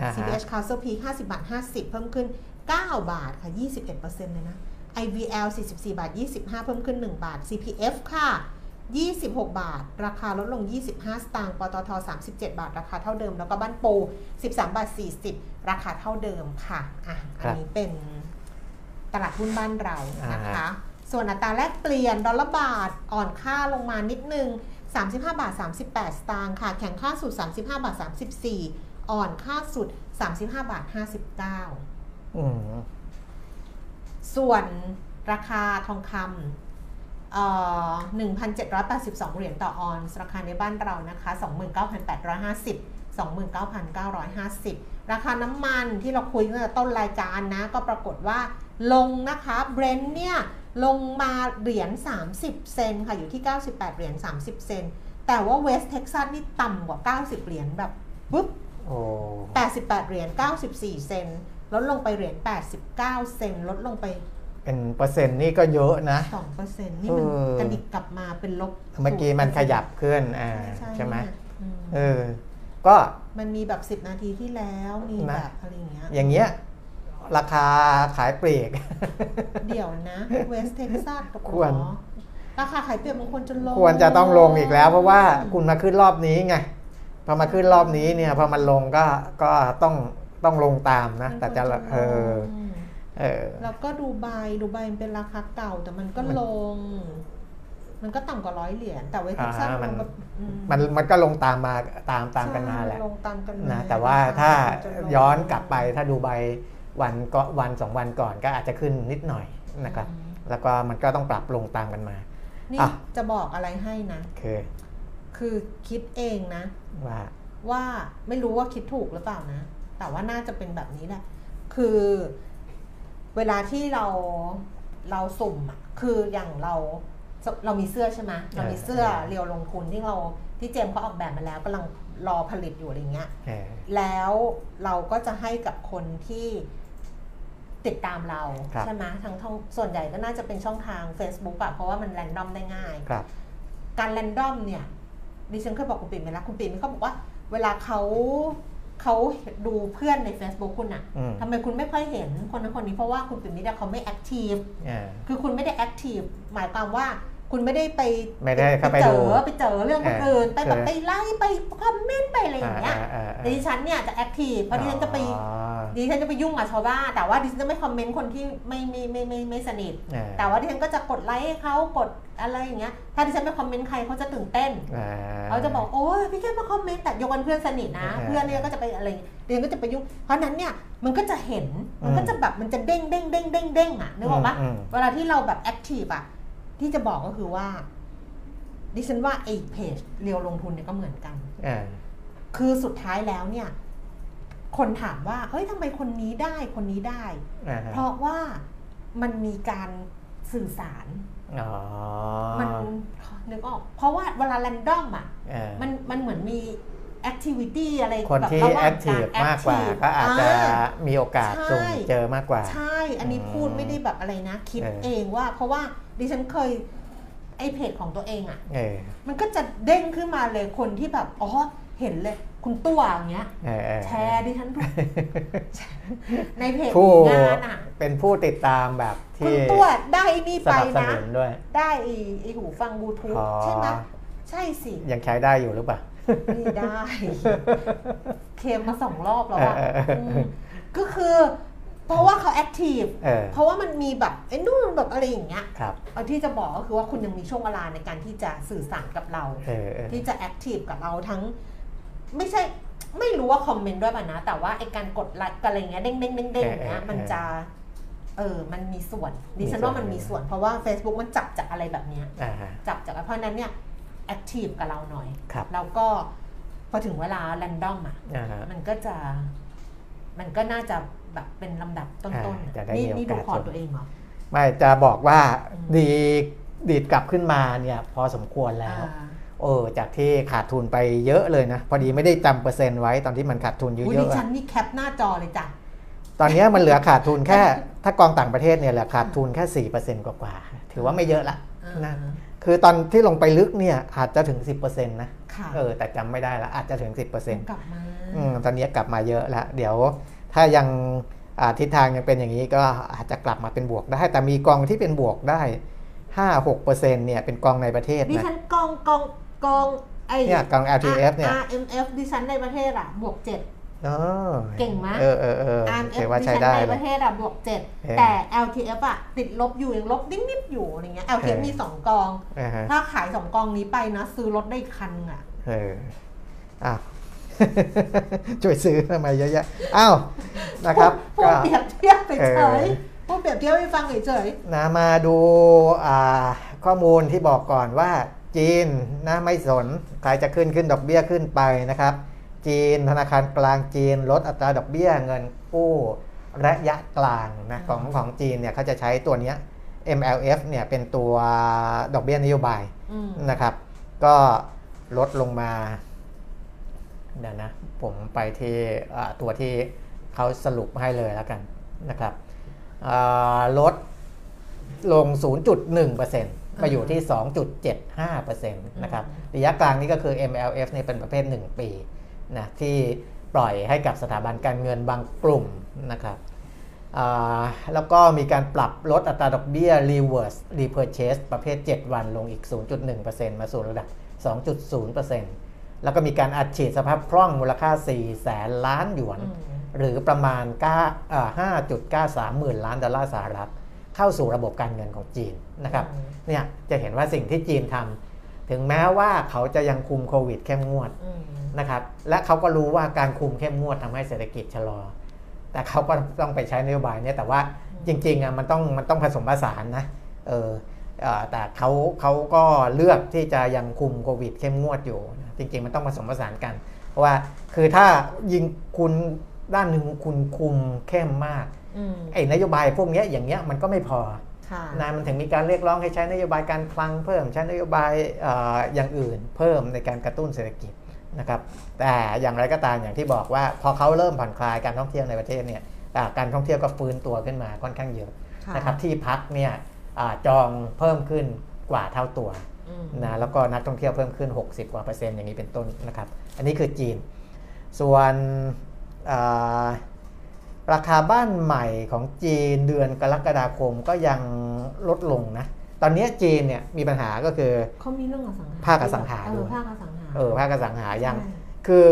อ่าฮะ CPH Castle Peak 50 บาท 50 เพิ่มขึ้น 9 บาทค่ะ 21%เลยนะ IVL 44 บาท 25 เพิ่มขึ้น 1 บาท CPF ค่ะ 26 บาท ราคาลดลง 25 สตางค์ ปตท 37 บาท ราคาเท่าเดิม แล้วก็บ้านปู 13 บาท 40 ราคาเท่าเดิมค่ะอะ อันนี้เป็นตลาดหุ้นบ้านเรานะคะ ส่วนอัตราแลกเปลี่ยนดอลลาร์บาทอ่อนค่าลงมานิดนึง 35 บาท 38 สตางค์ค่ะ แข่งค่าสุด 35 บาท 34 อ่อนค่าสุด 35 บาท 59อืมส่วนราคาทองคำเอ่อ1,782 เหรียญต่อออนซ์ราคาในบ้านเรานะคะ 29,850 29,950 ราคาน้ำมันที่เราคุยตั้งแต่ต้นรายการนะ ก็ปรากฏว่าลงนะคะเบรนท์เนี่ย ลงมาเหรียญ 30 เซนค่ะ อยู่ที่ 98 เหรียญ 30 เซน แต่ว่า West Texas นี่ต่ำกว่า 90 เหรียญแบบปุ๊บโอ้88 เหรียญ 94 เซนต์ ลดลงไปเหรียญ 89 เซนต์ ลดลงไป เป็นเปอร์เซ็นต์นี่ก็เยอะนะ2เปอร์เซ็นต์นี่มันเออกระดิกกลับมาเป็นลบ เมื่อกี้มันขยับขึ้นอ่าใช่ใช่ไหมอืมเออ ก็มันมีแบบ 10 นาทีที่แล้ว มีนะแบบอะไรอย่างเงี้ย อย่างเงี้ย ราคาขายปลีก เดี๋ยวนะเวสเท็กซัสควรราคาขายเปรียบมันควรจะลง ควรจะต้องลงอีกแล้ว เพราะว่าคุณมาขึ้นรอบนี้ไงพอมาขึ้นรอบนี้เนี่ยพอมันลงก็ก็ต้องต้องลงตามนะ แต่จะเออเออแล้วก็ดูไบดูไบมันเป็นราคาเก่าแต่มันก็ลง มันก็ต่ำกว่าร้อยเหรียญแต่เวสเท็กซัสอ่ามัมันนแบบอืมันมันก็ลงตามมาตามตามกันมาแหละใช่ลงตามกันมานะแต่ว่าราคถ้าจะลงย้อนกลับไปถ้าดูใบ วันก็วันสองวันก่อนก็อาจจะขึ้นนิดหน่อยนะครับอืมแล้วก็มันก็ต้องปรับลงตามกันมา นี่อะจะบอกอะไรให้นะคือคือคิดเองนะว่าว่าไม่รู้ว่าคิดถูกหรือเปล่านะ แต่ว่าน่าจะเป็นแบบนี้แหละ คือเวลาที่เราเราสุ่มอะคืออย่างเราเรามีเสื้อใช่ไหมเรามีเสื้อเรียวลงทุนที่เราที่เจมส์เขาออกแบบมาแล้วกำลังรอผลิตอยู่อะไรเงี้ยเออแล้วเราก็จะให้กับคนที่ ติดตามเราครับใช่ไหมทั้งท่องส่วนใหญ่ก็น่าจะเป็นช่องทาง Facebook อะเพราะว่ามัน random ได้ง่ายครับการ random เนี่ยดิฉันเคยบอกคุณปิ่มไปแล้วคุณปิ่มเขาบอกว่า เวลาเขาเขาดูเพื่อนใน Facebook คุณอะอืมทำไมคุณไม่ค่อยเห็นคนนั้นคนนี้เพราะว่าคุณปิ่มนี่เขาไม่ active เออคือคุณไม่ได้ active หมายความว่า คุณไม่ได้ไปไม่ได้เข้าไปเจดูอไปเจอเรื่องคนอื่นไปแบบเออไปไล่ไปคอมเมนต์ไปอะไรอย่างเงี้ยอ่าอ่าอ่าแต่ดิฉันเนี่ยจะ active เพราะดิฉันจะไปอ๋อดิฉันจะไปยุ่งกับชาวบ้านแต่ว่าดิฉันจะไม่คอมเมนต์คนที่ไม่ไม่ไม่ไม่ไม่สนิทเออแต่ว่าดิฉันก็จะกดไลค์ให้เขากดอะไรอย่างเงี้ยถ้าดิฉันไปคอมเมนต์ใครเขาจะตื่นเต้นอ่เขาจะบอกโอ้ยพี่แค่มาคอมเมนต์แต่ยกเว้นเพื่อนสนิทนะอ่าเพื่อนเนี่ยก็จะไปอะไรดิฉันก็จะไปยุ่งเพราะฉะนั้นเนี่ยมันก็จะเห็นมันก็จะแบบมันจะเด้งเด้งเด้งเด้งเด้งอะนึกออกปะอืมเวลาที่เราแบบ active อะ ที่จะบอกก็คือว่า ดิฉันว่าไอ้เพจเรียวลงทุนเนี่ยก็เหมือนกันเออคือสุดท้ายแล้วเนี่ย คนถามว่าเฮ้ยทำไมคนนี้ได้คนนี้ได้อ่าฮะเพราะว่ามันมีการสื่อสารอ๋อมันนึกออก เพราะว่าเวลาแรนดอมอะเออมันมันเหมือนมี แอคทิวิตี้อะไรคนแบบที่ระหว่แองคทีฟรมากกว่า active ก็อาจจะอ่ามีโอกาสใช่สุ่มเจอมากกว่า ใช่ อันนี้อืมพูดไม่ได้แบบอะไรนะ คิดเออเองว่า เพราะว่าดิฉันเคยไอเพจของตัวเองอะเออมันก็จะเด้งขึ้นมาเลยคนที่แบบอ๋อเห็นเลยคุณตัวอย่างเงี้ยเออเออแชร์ดิฉันทุกในเพจผู้งานอะ เป็นผู้ติดตามแบบคุณที่ตัวได้ไอ้นี่สไปนับสนะนุนด้วยได้ไอ้ไอ้หูฟังบลูทูธอ๋อใช่ไหมใช่สิ ยังใช้ได้อยู่หรือเปล่า ไม่ได้ เคมมาสองรอบแล้วอะเออเออเอออืมก็คือ เพราะว่าเขา active เออเพราะว่ามันมีแบบไอ้นู่นแบบอะไรอย่างเงี้ยครับเอาที่จะบอกก็คือว่าคุณยังมีช่วงเวลาในการที่จะสื่อสารกับเราเออเออที่จะ active กับเราทั้ง ไม่ใช่ไม่รู้ว่าคอมเมนต์ด้วยป่ะนะ แต่ว่าไอการกดไลค์กันอะไรเงี้ยเด้งเด้งเด้งเด้งอย่างเงี้ยมันจะเออ มันมีส่วนดิฉันว่ามันมีส่วนเพราะว่า Facebook มันจับจากอะไรแบบเนี้ยอ่าฮะจับจากเพราะฉะนั้นเนี่ย active กับเราหน่อยครับแล้วก็พอถึงเวลาแรนดอมอะอ่าฮะ มันก็จะมันก็น่าจะแบบเป็นลำดับต้นอ่าๆจะได้นี่มีนี่โอดูกาสพอร์ตตัวเองเหรอ ไม่จะบอกว่าอืม ดีดีดกลับขึ้นมาเนี่ยพอสมควรแล้ว อ่าเออจากที่ขาดทุนไปเยอะเลยนะ พอดีไม่ได้จำเปอร์เซ็นต์ไว้ตอนที่มันขาดทุนเยอุ๊ยอะดิๆฉัอะนนี่แคปหน้าจอเลยจ้ะตอนเนี้ยมันเหลือขาดทุนแค่ ถ้ากองต่างประเทศเนี่ยเหลือขาดทุนแค่สี่เปอร์เซ็นต์กว่าๆถือว่าไม่เยอะละนะ คือตอนที่ลงไปลึกเนี่ยอาจจะถึง 10%นะค่ะเออแต่จำไม่ได้ละอาจจะถึง 10%กลับมาอืมตอนนี้กลับมาเยอะแล้ว เดี๋ยวถ้ายังอ่าทิศทางยังเป็นอย่างนี้ก็อาจจะกลับมาเป็นบวกได้ แต่มีกองที่เป็นบวกได้5-6%เนี่ยเป็นกองในประเทศดินะฉันกองกองกองไอเนี่ยกอง LTF เนี่ย RMF ดิฉันในประเทศอะบวกเจ็ดอ๋อ เก่งไหมเออเออเออ RMF ถือว่าดิใช้ฉันได้ในเลปยระเทศอะบวกเจ็ดเออแต่ LTF อะติดลบอยู่ยังลบนิดๆอยู่อะไรเงี้ย LTF เออมีสองกองอ่าฮะถ้าขายสองกองนี้ไปนะ ซื้อรถได้อีกคันอะเอออ้าวช่วยซื้อทำไมเยอะแยะอ้าวนะครับพูดก็เปรียบเทียบเอเฉอยๆพูดเปรียบเทียบให้ฟังเฉยนะมาดูอ่าข้อมูลที่บอกก่อนว่าจีนนะไม่สน ใครจะขึ้นขึ้นดอกเบี้ยขึ้นไปนะครับ จีน ธนาคารกลางจีน ลดอัตราดอกเบี้ยเงินกู้ระยะกลางนะของของจีนเนี่ยเขาจะใช้ตัวเนี้ย MLF เนี่ยเป็นตัวดอกเบี้ยนโยบายๆอืมนะครับ ก็ลดลงมาเดี๋ยวนะผมไปที่อ่าตัวที่เขาสรุปให้เลยแล้วกันนะครับอ่าลดลง 0.1%มาอยู่ที่ 2.75%นะครับ ระยะกลางนี้ก็คือ MLF นี่เป็นประเภท 1 ปี นะที่ปล่อยให้กับสถาบันการเงินบางกลุ่มนะครับอ่าแล้วก็มีการปรับลดอัตราดอกเบี้ย reverse repurchase ประเภท 7 วันลงอีก 0.1%มาสู่ระดับ 2.0%แล้วก็มีการอัดฉีดสภาพคล่องมูลค่า 4 แสนล้านหยวนอืมหรือประมาณ9อ่า5.93 หมื่นล้านดอลลาร์สหรัฐ เข้าสู่ระบบการเงินของจีนนะครับอืมเนี่ยจะเห็นว่าสิ่งที่จีนทำถึงแม้ว่าเขาจะยังคุมโควิดเข้มงวดอืม นะครับและเขาก็รู้ว่าการคุมเข้มงวดทำให้เศรษฐกิจชะลอ แต่เขาก็ต้องไปใช้นโยบายเนี่ยแต่ว่าจริงๆอะมันต้องมันต้องผสมผสานนะเออเอ่อแต่เขาเขาก็เลือกที่จะยังคุมโควิดเข้มงวดอยู่นะจริงๆ มันต้องผสมผสานกัน เพราะว่าคือถ้ายิงคุณด้านหนึ่งคุณคุมเข้มมากอืมไอ้นโยบายพวกเนี้ยอย่างเงี้ยมันก็ไม่พอค่ะนะมันถึงมีการเรียกร้องให้ใช้นโยบายการคลังเพิ่มใช้นโยบายเอ่ออย่างอื่น เพิ่มในการกระตุ้นเศรษฐกิจ นะครับแต่อย่างไรก็ตามอย่างที่บอกว่า พอเขาเริ่มผ่อนคลายการท่องเที่ยวในประเทศเนี่ยอ่าการท่องเที่ยวก็ฟื้นตัวขึ้นมาค่อนข้างเยอะค่ะนะครับที่พักเนี่ยอ่าจองเพิ่มขึ้นกว่าเท่าตัวอืมนะแล้วก็นักท่องเที่ยวเพิ่มขึ้น 60 กว่าเปอร์เซ็นต์อย่างนี้เป็นต้นนะครับ อันนี้คือจีน ส่วนอ่าราคาบ้านใหม่ของจีนเดือนกรกฎาคมก็ยังลดลงนะ ตอนนี้จีนเนี่ยมีปัญหาก็คือเขามีเรื่องอสังหาภาคอสังหาเอด้อวยภาคอสังหา เออภาคอสังหายังใช่คือ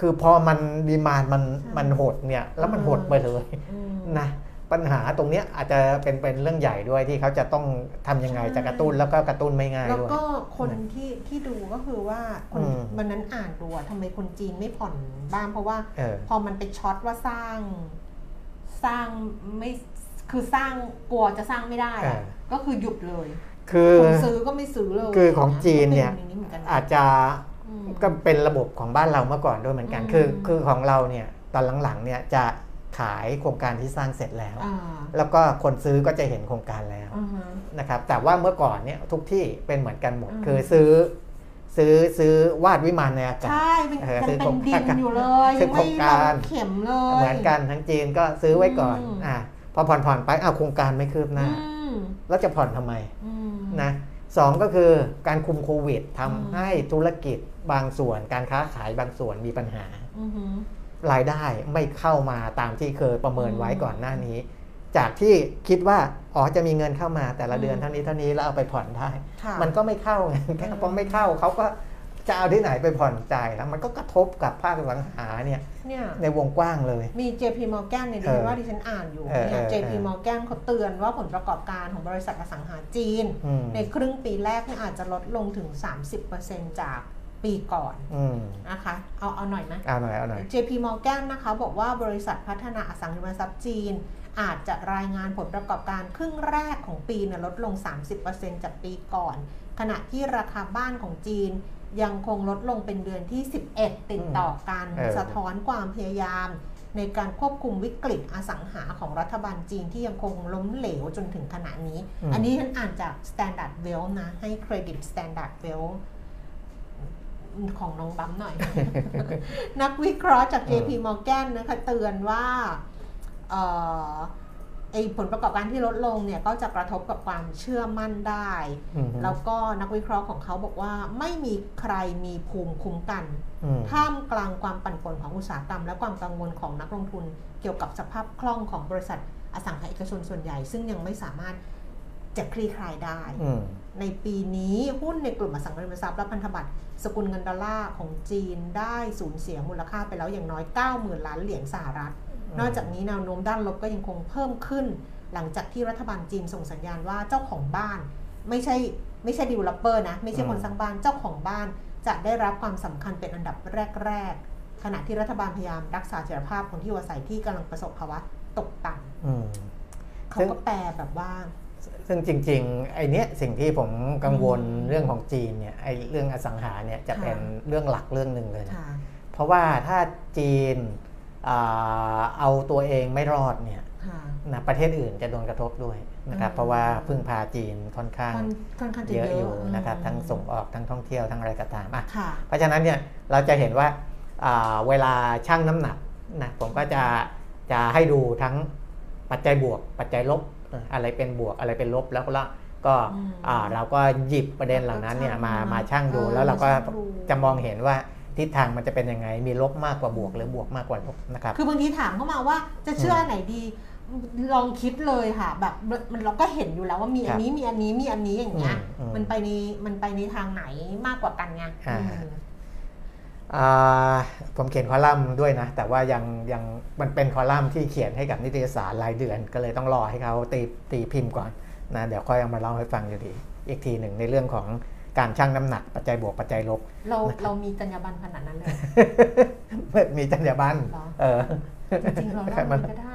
คือพอมันดีมานมันใช่มันหดเนี่ย แล้วมันอืมหดไปเลยอืมนะปัญหาตรงเนี้ยอาจจะเป็นเป็นเรื่องใหญ่ด้วยที่เขาจะต้องทำยังไงใช่จะกระตุ้นแล้วก็กระตุ้นไม่ง่ายแล้วด้วยก็คนที่ที่ดูก็คือว่าคนอืมวันนั้นอ่านดูอะทำไมคนจีนไม่ผ่อนบ้านเพราะว่าเออพอมันไปช็อตว่าสร้าง สร้างไม่คือสร้างกลัวจะสร้างไม่ได้อะเออก็คือหยุดเลย คือคนซื้อก็ไม่ซื้อเลยคือของจีนเนี่ยก็ป็างเหมือนกันนะอาจจะอืมก็เป็นระบบของบ้านเราเมื่อก่อนด้วยเหมือนกันอืมคือคือของเราเนี่ยตอนหลังๆเนี่ยจะขายโครงการที่สร้างเสร็จแล้วอ่าแล้วก็คนซื้อก็จะเห็นโครงการแล้วอ่าฮะนะครับ แต่ว่าเมื่อก่อนเนี่ยทุกที่เป็นเหมือนกันหมดอืมคือซื้อ ซื้อซื้อวาดวิมานในอากาศใช่เป็นเออยังซื้อเป็นดิโครงการนอยู่เลยซื้อยังโครไม่งการลงเข็มเลยเหมือนกันทั้งจีนก็ซื้อไว้ก่อนอืมอ่าพอผ่อนผ่อนๆไปอ้าวโครงการไม่คืบหน้าอืมแล้วจะผ่อนทำไมอืม นะสองก็คือการคุมโควิดทำอืมให้ธุรกิจบางส่วน การค้าขายบางส่วนมีปัญหาอือหือรายได้ไม่เข้ามาตามที่เคยประเมินไว้อืมก่อนหน้านี้ จากที่คิดว่าอ๋อจะมีเงินเข้ามาแต่ละเดือนอืมเท่านี้เท่านี้แล้วเอาไปผ่อนได้ค่ะมันก็ไม่เข้าไงแค่อืมพอไม่เข้าเขาก็ จะเอาที่ไหนไปผ่อนจ่ายแล้วมันก็กระทบกับภาคอสังหาเนี่ยเนี่ยในวงกว้างเลย มี JP Morgan เนี่ยดิเอฉัอนว่าดิฉันอ่านอยู่เออเนี่ยเออ JP เออ Morgan เขาเตือนว่าผลประกอบการของบริษัทอสังหาจีนอืมในครึ่งปีแรกเนี่ยอาจจะลดลงถึง 30%จากปีก่อนอืมนะคะ เอาเอาหน่อยไหมเอาหน่อยเอาหน่อย JP Morgan นะคะบอกว่าบริษัทพัฒนาอสังหาริมทรัพย์จีน อาจจะรายงานผลประกอบการครึ่งแรกของปีเนี่ยลดลง 30%จากปีก่อน ขณะที่ราคาบ้านของจีน ยังคงลดลงเป็นเดือนที่ 11 ติดต่อกันเออสะท้อนความพยายาม ในการควบคุมวิกฤตอสังหาของรัฐบาลจีนที่ยังคงล้มเหลวจนถึงขณะนี้ อันนี้ฉันอ่านจาก Standard Well นะ ให้เครดิต Standard Well ของน้องบัมหน่อย นักวิเคราะห์จาก JP Morgan นะคะเตือนว่าเอ่อ ไอผลประกอบการที่ลดลงเนี่ยก็จะกระทบกับความเชื่อมั่นได้อืมแล้วก็นักวิเคราะห์ของเขาบอกว่าไม่มีใครมีภูมิคุ้มกันอืมท่ามกลางความปั่นป่วนของอุตสาหกรรม และความกังวลของนักลงทุน เกี่ยวกับสภาพคล่องของบริษัทอสังหาริมทรัพย์เอกชนส่วนใหญ่ ซึ่งยังไม่สามารถจะคลี่คลายได้อืมในปีนี้หุ้นในกลุ่มอสังหาริมทรัพย์และพันธบัตรสกุลเงินดอลลาร์ของจีนได้สูญเสียมูลค่าไปแล้วอย่างน้อย 90,000 ล้านเหรียญสหรัฐอืม นอกจากนี้แนวโน้มด้านลบก็ยังคงเพิ่มขึ้น หลังจากที่รัฐบาลจีนส่งสัญญาณว่าเจ้าของบ้าน ไม่ใช่ไม่ใช่ developer นะ ไม่ใช่คนสร้างบ้านเจ้าของบ้าน จะได้รับความสำคัญเป็นอันดับแรก ๆ ขณะที่รัฐบาลพยายามรักษาเสถียรภาพคนที่อยู่อาศัยที่กำลังประสบภาวะตกต่ำอืมเขาซึ่งก็แปลแบบว่าซึ่งจริงๆไอเนี้ยสิ่งที่ผมกังวลอืมเรื่องของจีนเนี่ยไอเรื่องอสังหาเนี่ยจะค่ะเป็นเรื่องหลักเรื่องหนึ่งเลยนะค่ะเพราะว่าถ้าจีนอ่า เอาตัวเองไม่รอดเนี่ยค่ะนะประเทศอื่นจะโดนกระทบด้วยนะครับอืมเพราะว่าพึ่งพาจีนค่อนข้างค่อนค่อนข้างจะเยเยอะอะอยู่นะครับอืมทั้งส่งออกทั้งท่องเที่ยวทั้งอะไรก็ตามอะค่ะเพราะฉะนั้นเนี่ยเราจะเห็นว่าอ่าเวลาชั่งน้ำหนักนะผมก็จะจะให้ดูทั้งปัจจัยบวก ปัจจัยลบเอ่ออะไรเป็นบวกอะไรเป็นลบแล้วก็ละก็อืมอ่าเราก็หยิบประเด็นเหล่านั้นเนี่ยมาชั่งมาชั่งดูเออแล้วเราก็ชั่งดูจะมองเห็นว่า ทิศทางมันจะเป็นยังไง มีลบมากกว่าบวก หรือบวกมากกว่าลบนะครับ คือบางทีถามเข้ามาว่าจะเชื่ออันไหนดีลองคิดเลยค่ะ แบบมันเราก็เห็นอยู่แล้วว่ามีอันนี้มีอันนี้มีอันนี้อย่างเงี้ยอืมอืมมันไปในมันไปในทางไหนมากกว่ากันไงอ่าอืมอ่าผมเขียนคอลัมน์ด้วยนะ แต่ว่ายังยังมันเป็นคอลัมน์ที่เขียนให้กับนิตยสารรายเดือน ก็เลยต้องรอให้เขาตีตีพิมพ์ก่อนนะเดี๋ยวค่อยเอามาเล่าให้ฟังอยู่ดี อีกทีหนึ่งในเรื่องของ การชั่งน้ำหนักปัจจัยบวกปัจจัยลบ เรานะครับเรามีจรรยาบรรณขนาดนั้นเลยมีจรรยาบรรณเหรอเออจริงๆเราเล่ามันก็ได้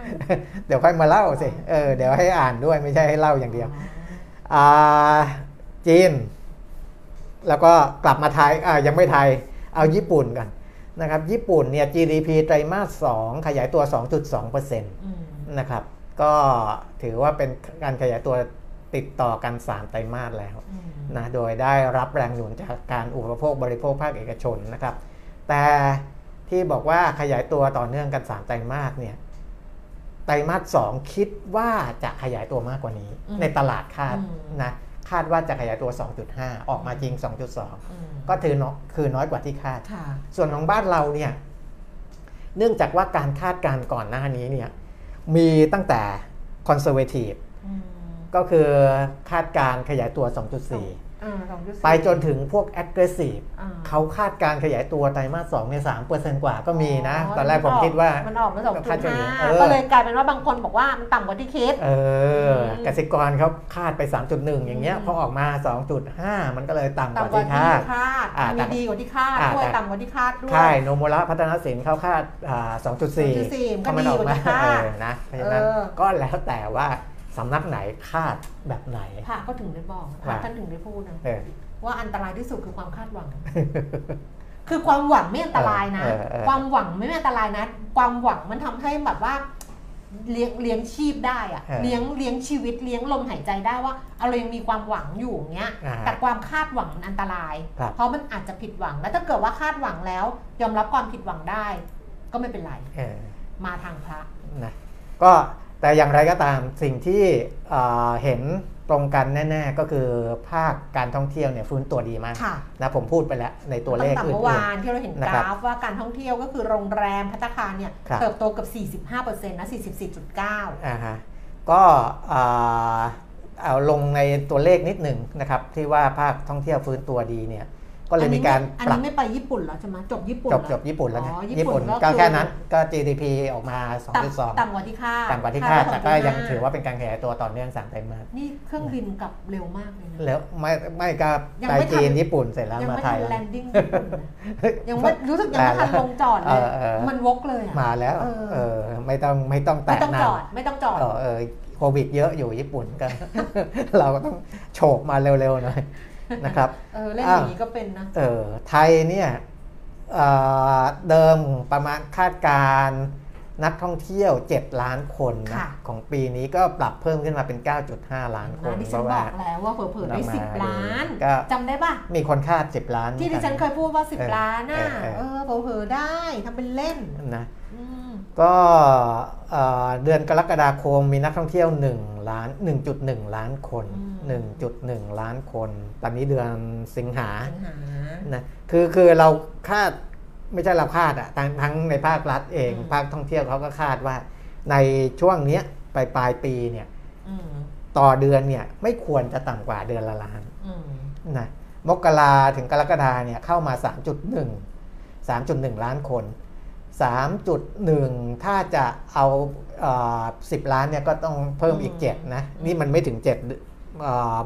เดี๋ยวค่อยมาเล่าสิเออเดี๋ยวให้อ่านด้วยไม่ใช่ให้เล่าอย่างเดียวอ๋ออ่าจีน แล้วก็กลับมาไทยอ่ายังไม่ไทย เอาญี่ปุ่นกันนะครับ ญี่ปุ่นเนี่ย GDP ไตรมาส 2 ขยายตัว 2.2%นอืมะครับ ก็ถือว่าเป็นการขยายตัวติดต่อกัน 3 ไตรมาสแล้วอืม นะโดยได้รับแรงหนุนจากการอุปโภคบริโภคภาคเอกชนนะครับ แต่ที่บอกว่าขยายตัวต่อเนื่องกัน 3 ไตรมาสเนี่ยไตรมาส2คิดว่าจะขยายตัวมากกว่านี้ ในตลาดคาดนะคาดว่าจะขยายตัว 2.5 ออกมาจริง 2.2อืมก็ถือน้อยคือน้อยกว่าที่คาดค่ะส่วนของบ้านเราเนี่ยเนื่องจากว่าการคาดการณ์ก่อนหน้านี้เนี่ยมีตั้งแต่ conservative อืม ก็คือคาดการณ์ขยายตัว 2.4อ่าสองจุดสี่ไปจนถึงพวก aggressive อ่าเขาคาดการณ์ขยายตัวไตรมาส2เนี่ย3%กว่าก็มีนะ ตอนแรกผมคิดว่า มันออกมาสองจุคาดดเฉลี่ห้ายเออก็เลยกลายเป็นว่าบางคนบอกว่ามันต่ำกว่าที่คิด เออมกสิกรเขาคาดไป 3.1 อย่างเงี้ยอืมพอออกมา 2.5 มันก็เลยต่ำกว่าต่ำกว่าที่ที่คาดคาดอ่ามีแต่ดีกว่าที่คาดอ่าด้วยแต่ต่ำกว่าที่คาดด้วยใช่โนโมระพัฒนศิลป์เขาคาดอ่า2.4 2.4ก็มันออกมาก็ดีกว่าที่คาดเออนะเพราะฉะนั้นเออก็แล้วแต่ว่า สำนักไหนคาดแบบไหนพระก็ถึงได้บอกพว่าระท่านถึงได้พูดนะเออ ว่าอันตรายที่สุดคือความคาดหวัง คือความหวังไม่อันตรายนะเออเออ ความหวังไม่อันตรายนะ ความหวังมันทำให้แบบว่า เลี้ยงเลี้ยงชีพได้อะเออเลี้ยงเลี้ยงชีวิตเลี้ยงลมหายใจได้ว่าเอาเรายังมีความหวังอยู่อย่างเงี้ย อ่าแต่ความคาดหวังมันอันตราย ครับ เพราะมันอาจจะผิดหวัง แล้วถ้าเกิดว่าคาดหวังแล้ว ยอมรับความผิดหวังได้ ก็ไม่เป็นไร เออมาทางพระ นะก็ แต่อย่างไรก็ตามสิ่งที่เอ่อเห็นตรงกันแน่ ๆ ก็คือภาคการท่องเที่ยวเนี่ยฟื้นตัวดีมากค่ะนะผมพูดไปแล้วในตัวเลขตั้งแต่อื่เมื่อนวานที่เราเห็นนะกครับราฟว่าการท่องเที่ยวก็คือโรงแรมพัตตาคารเนี่ยครับเติบโตเกับ 45%นะ 44.9อ่าฮะก็อ่าเอาลงในตัวเลขนิดหนึ่งนะครับที่ว่าภาคท่องเที่ยวฟื้นตัวดีเนี่ย ก็เลยมีการอันปรับนี้ไม่ไปญี่ปุ่นแล้วใช่ไหมจบญี่ปุ่นจบแล้วจบญี่ปุ่นแล้วนะอ๋อญี่ญี่ปุ่ปุ่นนก็ก็คือแค่นั้นก็ GDP ออกมาต่ำ2.2ต่ำกว่าที่คาดต่ำกว่าที่คาดดแต่ก็ว่ายัง2.5ถือว่าเป็นการขยายตัวต่อเนื่อง3ไตรมาสนี่เครื่องบินกลับเร็วมากเลยนะแล้วไม่ไม่ก็ยังไปไม่ทันจีนญี่ปุ่นเสร็จแล้วยังมาไม่ไททัยนแล้วแลนดิ้งญี่ปุ่นนะยังไม่รู้สึกยังไม่ทันลงจอดเลยเออเออมันวกเลยอะมาแล้วเออเออไม่ต้องไม่ต้องไม่แตะต้องนาจนอดไม่ต้องจอดเออเออโควิดเยอะอยู่ญี่ปุ่นกันเราก็ต้องโฉบมาเร็วๆหน่อย นะครับเออเล่นอย่างนี้ก็เป็นนะเออไทยเนี่ยเอ่อเดิมประมาณคาดการณ์นักท่องเที่ยว 7 ล้านคนนะค่ะของปีนี้ก็ปรับเพิ่มขึ้นมาเป็น 9.5 ล้านคนนะดิเพฉันราะบว่าอกแล้วว่าเผลอๆได้เรามาสิบล้านก็จำได้ป่ะมีคนคาด 10 ล้าน ที่ดิฉันเคยพูดว่าสิบเออล้านน่ะเออเออเออเผลอๆได้ทำเป็นเล่นนะอืมก็เอ่อเดือนกรกฎาคมมีนักท่องเที่ยว 1 ล้าน 1.1 ล้านคน 1.1 ล้านคน ตอนนี้เดือนสิงหาปัญหานะคือคือเราคาดไม่ใช่เราคาดอะทั้งทั้งในภาครัฐเองอืมภาคท่องเที่ยวเขาก็คาดว่า ในช่วงเนี้ยปลายปลายปีเนี่ยอืมต่อเดือนเนี่ยไม่ควรจะต่ำกว่าเดือนละล้านอืมนะมกราถึงกรกฎาเนี่ยเข้ามา 3.1 3.1 ล้านคน 3.1 ถ้าจะเอาเอ่อ10ล้านเนี่ยก็ต้องเพิ่มอีก 7 นะ นี่มันไม่ถึง7เอ่อ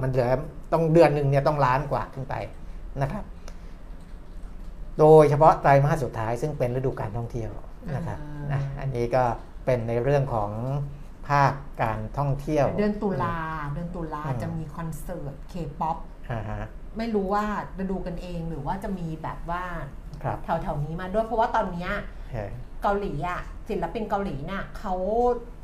มันเหลือต้องเดือนหนึ่งเนี่ยต้องล้านกว่าขึ้นไปนะครับ โดยเฉพาะไตรมาสสุดท้ายซึ่งเป็นฤดูการท่องเที่ยวนะครับนะอันนี้ก็เป็นในเรื่องของภาคการท่องเที่ยว เดือนตุลาเดือนตุลาอืมจะมีคอนเสิร์ตเคป๊อปอ่าฮะไม่รู้ว่าจะดูกันเองหรือว่าจะมีแบบว่าครับแถวๆนี้มาด้วยเพราะว่าตอนเนี้ยเออเกาหลีอะ ศิลปินเกาหลีน่ะเขา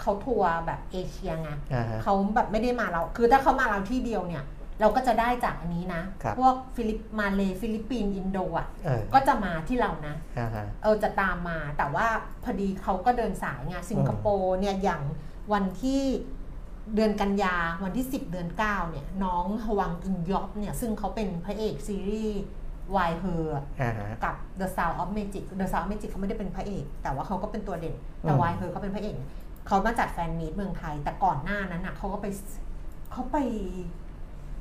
เขาทัวร์แบบเอเชียไงอ่าฮะ เขาแบบไม่ได้มาเรา คือถ้าเขามาเราที่เดียวเนี่ย เราก็จะได้จากอันนี้นะ ครับ พวกฟิลิปมาเลฟิลิปปินส์อินโดอะเออก็จะมาที่เรานะ อ่าฮะ เออจะตามมาแต่ว่าพอดีเขาก็เดินสายไงสิงคโปร์เนี่ยอย่างวันที่เดือนกันยาวันที่ 10 เดือน 9เนี่ยน้องฮวังอินยอบเนี่ยซึ่งเขาเป็นพระเอกซีรีส์ Why Her อ่าฮะกับ The Sound of Magic The Sound of Magic เขาไม่ได้เป็นพระเอก แต่ว่าเขาก็เป็นตัวเด่น แต่อืม Why Her เขาเป็นพระเอกเขามาจัดแฟนมีตเมืองไทย แต่ก่อนหน้านั้นน่ะเขาก็ไปเขาไป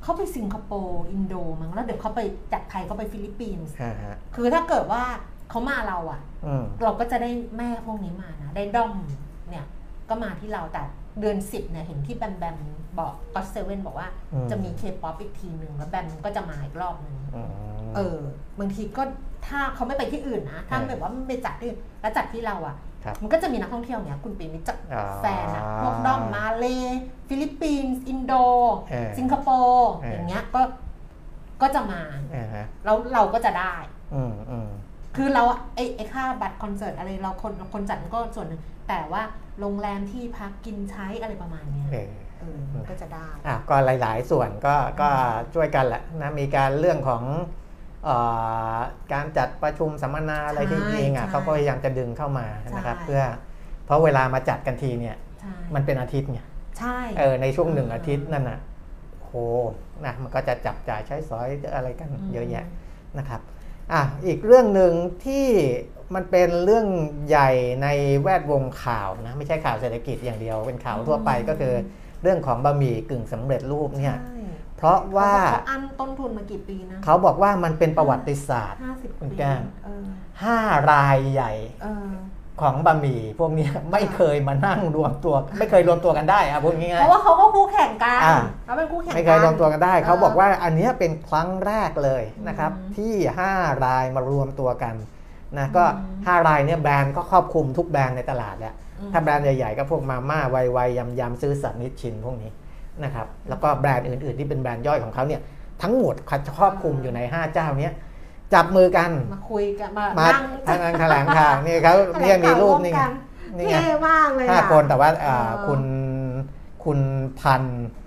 เขาไปสิงคโปร์อินโดมั้งแล้วเดี๋ยวเขาไปจากไทยเขาไปฟิลิปปินส์อ่าฮะคือถ้าเกิดว่าเขามาเราอะอืมเราก็จะได้แม่พวกนี้มานะได้ด้อมเนี่ยก็มาที่เราแต่ เดือนสิบเนี่ยเห็นที่แบมแบมบอก GOT7 บอกว่าอืมจะมีเคป๊อปอีกทีหนึ่งแล้วแบมก็จะมาอีกรอบหนึ่งอืมเออบางทีก็ถ้าเขาไม่ไปที่อื่นนะถ้าเออแบบว่ามันไปจัดที่อื่นแล้วจัดที่เราอะครับมันก็จะมีนักท่องเที่ยวเนี่ยคุณปิ่มนึกจากอ๋อแฟนอะพวกด้อมมาเล ฟิลิปปินส์อินโดเออสิงคโปร์เออออย่างเงี้ยก็ก็จะมาอ่าฮะแล้วเราก็จะได้อืมอืมคือเราอะไอไอค่าบัตรคอนเสิร์ตอะไรเราคนคนจัดมันก็ส่วนหนึ่งแต่ว่า โรงแรมที่พักกินใช้อะไรประมาณเนี้ยเออเออมันก็จะได้ อะก็หลายๆ ส่วนก็ก็ช่วยกันแหละนะมีการเรื่องของเอ่อการจัดประชุมสัมมนาอะไรที่ใช่จริงอะใช่เขาก็พยายามจะดึงเข้ามานะครับ ใช่ เพื่อเพราะเวลามาจัดกันทีเนี่ยใช่มันเป็นอาทิตย์ไงใช่ เออในช่วงหนึ่งอาทิตย์นั่นน่ะโหนะมันก็จะจับจ่ายใช้สอยอะไรกันเยอะแยะนะครับอะอีกเรื่องหนึ่งที่ มันเป็นเรื่องใหญ่ในแวดวงข่าวนะ ไม่ใช่ข่าวเศรษฐกิจอย่างเดียว เป็นข่าวทั่วไปก็คือ เรื่องของบะหมี่กึ่งสำเร็จรูปเนี่ยใช่เพราะว่าเขบอกเขาอันต้นทุนมากี่ปีนะเขาบอกว่ามันเป็นประวัติศาสตร์ห้าสิบคุณปีแก้มเออ5รายใหญ่เออของบะหมี่พวกเนี้ยไม่เคยมานั่งรวมตัว ไม่เคยรวมตัวกันได้อะพูดง่ายเพราะว่าเขาก็คู่แข่งกันอ่าเขาเป็นคู่แข่งๆกันไม่เคยรวมตัวกันได้เออเขาบอกว่าอันเนี้ยเป็นครั้งแรกเลยนะครับอืมที่ 5 รายมารวมตัวกัน นะก็อืม5รายเนี่ยแบรนด์ก็ครอบคลุมทุกแบรนด์ในตลาดแล้วอืมถ้าแบรนด์ใหญ่ๆ ก็พวกมาม่าไวๆยำยำซื้อสัตว์นิดชินพวกนี้นะครับแล้วก็แบรนด์อื่นๆ ที่เป็นแบรนด์ย่อยของเขาเนี่ยทั้งหมดครอบคลุมอยู่ใน 5 เจ้าเนี้ยจับมือกันมาคุยกันมามานั่งทางแถลงข่าวนี่เขาเนี่ยมีรูปนี่ไงนี่ไงเท่มากเลยห้าอะคนแต่ว่าอ่าเออคุณคุณพันธุ์อ่า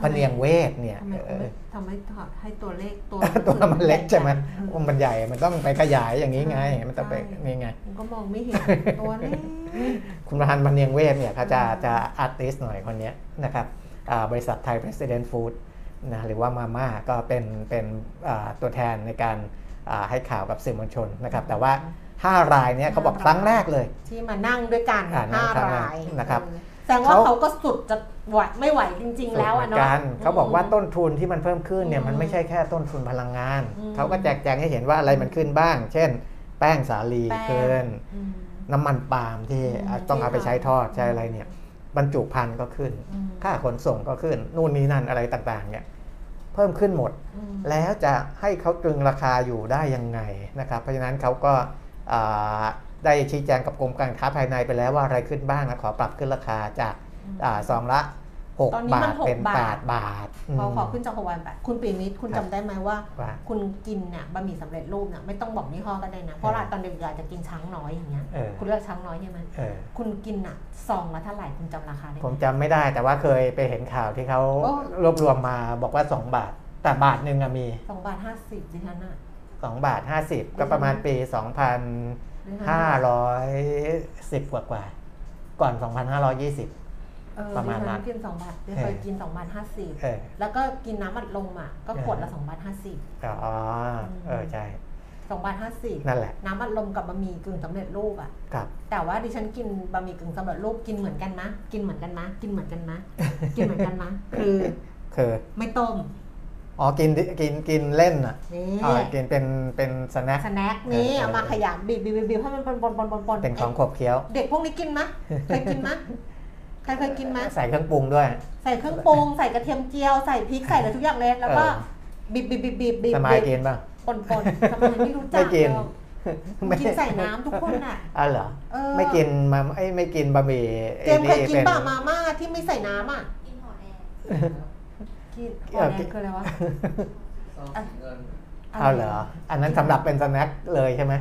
พเนียงเวทเนี่ยทำไมเอเขาไม่อทำไมถอดให้ตัวเลขตัวตัวมันเล็กใช่ไหมเออมันใหญ่ มันต้องไปขยายอย่างนี้ไง มันต้องไปใช่นี่ไงมันก็มองไม่เห็นตัวเล็กคุณพันธ์พเนียงเวทเนี่ยเขาจะอ่าจะอาร์ติสหน่อยคนเนี้ยนะครับอ่าบริษัทไทย President Food นะหรือว่ามาม่าก็เป็นเป็นอ่าตัวแทนในการอ่าให้ข่าวกับสื่อมวลชนนะครับ แต่ว่า 5 รายเนี่ยเขาบอกครั้งแรกเลย ที่มานั่งด้วยกันอ่านั่ห้างครั้งแรกรายนะครับเออ แสดงว่าเขาเขาก็สุดจะไหวไม่ไหวจริง ๆ แล้วอะเหมืเนาะนกันเขาบอกว่าอืมต้นทุนที่มันเพิ่มขึ้นเนี่ยอืมมันไม่ใช่แค่ต้นทุนพลังงานอืมเขาก็แจกแจงให้เห็นว่าอะไรมันขึ้นบ้าง เช่น แป้งสาลีแป้งขึ้นอืมน้ำมันปาล์มที่อืมต้องเอาไปใช้ทอดที่ทำใช้อะไรเนี่ยบรรจุภัณฑ์ก็ขึ้นอืมค่าขนส่งก็ขึ้น นู่นนี่นั่นอะไรต่างๆ เนี่ยเพิ่มขึ้นหมดอืมแล้วจะให้เขาตรึงราคาอยู่ได้ยังไงนะครับ เพราะฉะนั้นเขาก็อ่า ได้ชี้แจงกับกรมการค้าภายในไปแล้วว่าอะไรขึ้นบ้างนะขอปรับขึ้นราคาจากอ่าซองละตอนนี้6บามัทนหกเป็นบาท8บาทพอมขอขึ้นจากหกวันแปดคุณปีมิตรคุณครัจำบได้ไหมว่าว่า คุณกินเนี่ยบะหมี่สำเร็จรูปเนี่ยไม่ต้องบอกยี่ห้อก็ได้นะ เพราะว่าตอนเด็กๆอาจจะกินช้างน้อยอย่างเงี้ยเออคุณเลือกช้างน้อยใช่ไหมเออคุณกินอะซองละเท่าไหร่คุณจำราคาได้ไหผมมจำไม่ได้แต่ว่าเคยไปเห็นข่าวที่เขาโอ้รวบรวมมาบอกว่า 2 บาท แต่บาทหนึ่งอะมีสองบาทห้าสิบดิฉันอะ2บาท 50 ก็ประมาณปี 2,510กว่ากว่าๆก่อน2,520เออประมาณนั้นดิฉักินสองบาทดิฉันเคยกินสองบาทห้าสิบเออแล้วก็กินน้ำอัดลมอะก็ขวดละเออสองบาทห้าสิบอ๋อเออใช่สสองบาทห้าสิบนั่นแหละน้ำอัดลมกับบะหมี่กึ่งสำเร็จรูปอะครับแต่ว่าดิฉันกินบะหมี่กึ่งสำเร็จรูปกินเหมือนกันมะกินเหมือนกันมะกินเหมือนกันมะกินเหมือนกันมะคือคือไม่ต้ม อ๋อ กินกินกินเล่นอะนี่อ๋อกินเป็นเป็นสแน็คสแน็คนี่เออเอามาขยำบีบบีบบีบบีบให้มันปนปนปนปนปนเป็นของขบเคี้ยว เด็กพวกนี้กินมะเคยกินมะใครเคยกินมะใส่เครื่องปรุงด้วย ใส่เครื่องปรุงใส่กระเทียมเจียวใส่พริกใส่อะไรทุกอย่างเลยแล้วก็เออบีบบีบบีบบีบบีบสมายกินป่ะปนปนทำไมไม่รู้จัไม่กกินหรอกกินใส่น้ำทุกคนอะอ๋อเหรอเออไม่กินมาไอ้ไม่กินบะหมี่เจมส์เคยกินป็ป่ะมาม่าที่ไม่ใส่น้ำอะกินหอแดง กินอ๋อแดงคืออะไรวะซองสีเงินเอาเหรอ อันนั้นสำหรับเป็นสแน็คเลยใช่ไหม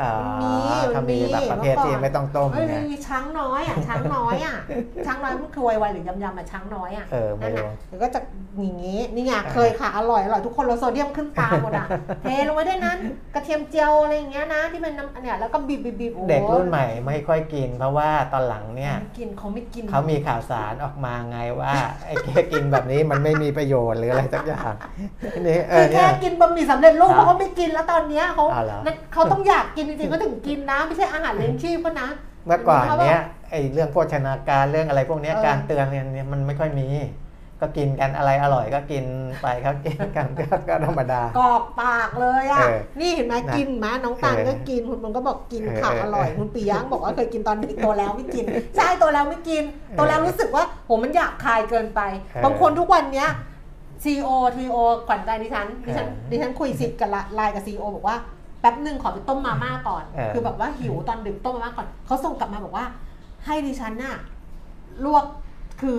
อ๋อมันมีถ้ามันมีมีแบบประเภทที่เมื่อก่อนไม่ต้องต้มเอ้ยเนี่ยมีช้างน้อยอะช้างน้อยอะช้างน้อยมันคือไวๆหรือยำๆอะช้างน้อยอะเออไม่นั่นรู้น่ะเดี๋ยวก็จะอย่างงี้นี่ไงเคยค่ะอร่อยอร่อยทุกคนเราโซเดียมขึ้นตาหมดอะเทลงไว้ด้วยนั้นกระเทียมเจียวอะไรอย่างเงี้ยนะที่เป็นน้ำเนี่ยแล้วก็บีบบีบบีบโอ้โหเด็กรุ่นใหม่ไม่ค่อยกิน เพราะว่าตอนหลังเนี่ยไม่กินเขาไม่กินเขามีข่าวสารออกมาไงว่าไอ้แค่กินแบบนี้มันไม่มีประโยชน์หรืออะไรสักอย่างนี่เอคืออเนี่แค่ยกินบะหมี่สำเร็จรูปครับเขาก็ไม่กินแล้วตอนเนี้ยเขาอ๋อเหรอนั่นเขาต้องอยากกินจริงๆก็ถึงกินนะไม่ใช่อาหารเลี้ยงชีพก็นะ เมื่อก่อนเนี้ยไอ้เรื่องโภชนาการเรื่องอะไรพวกเนี้ยเออการเตือนเนี่ยมันไม่ค่อยมี ก็กินกันอะไรอร่อยก็กินไปครับกินกันก็ก็ธรรมดากรอกปากเลยอะเออนี่เห็นไหมนะกินไหมน้องตาลเออก็กินคุณมันก็บอกกินเออค่ะเอออร่อยเออคุณปียังบอกว่าเคยกินตอนเด็กโตแล้วไม่กินใช่โตแล้วไม่กินโตแล้วรู้สึกว่าโหมันอยากคายเกินไปเออบางคนทุกวันเนี้ยซีโอทีโอขวัญใจดิฉันดิฉันเออดิฉันคุยสิทธิ์กับไลน์กับซีโอบอกว่า แป๊บหนึ่งขอไปต้มมาม่าก่อนเออคือแบบว่าหิวตอนดึกต้มมาม่าก่อนเขาส่งกลับมาบอกว่า ให้ดิฉันน่ะลวกคือ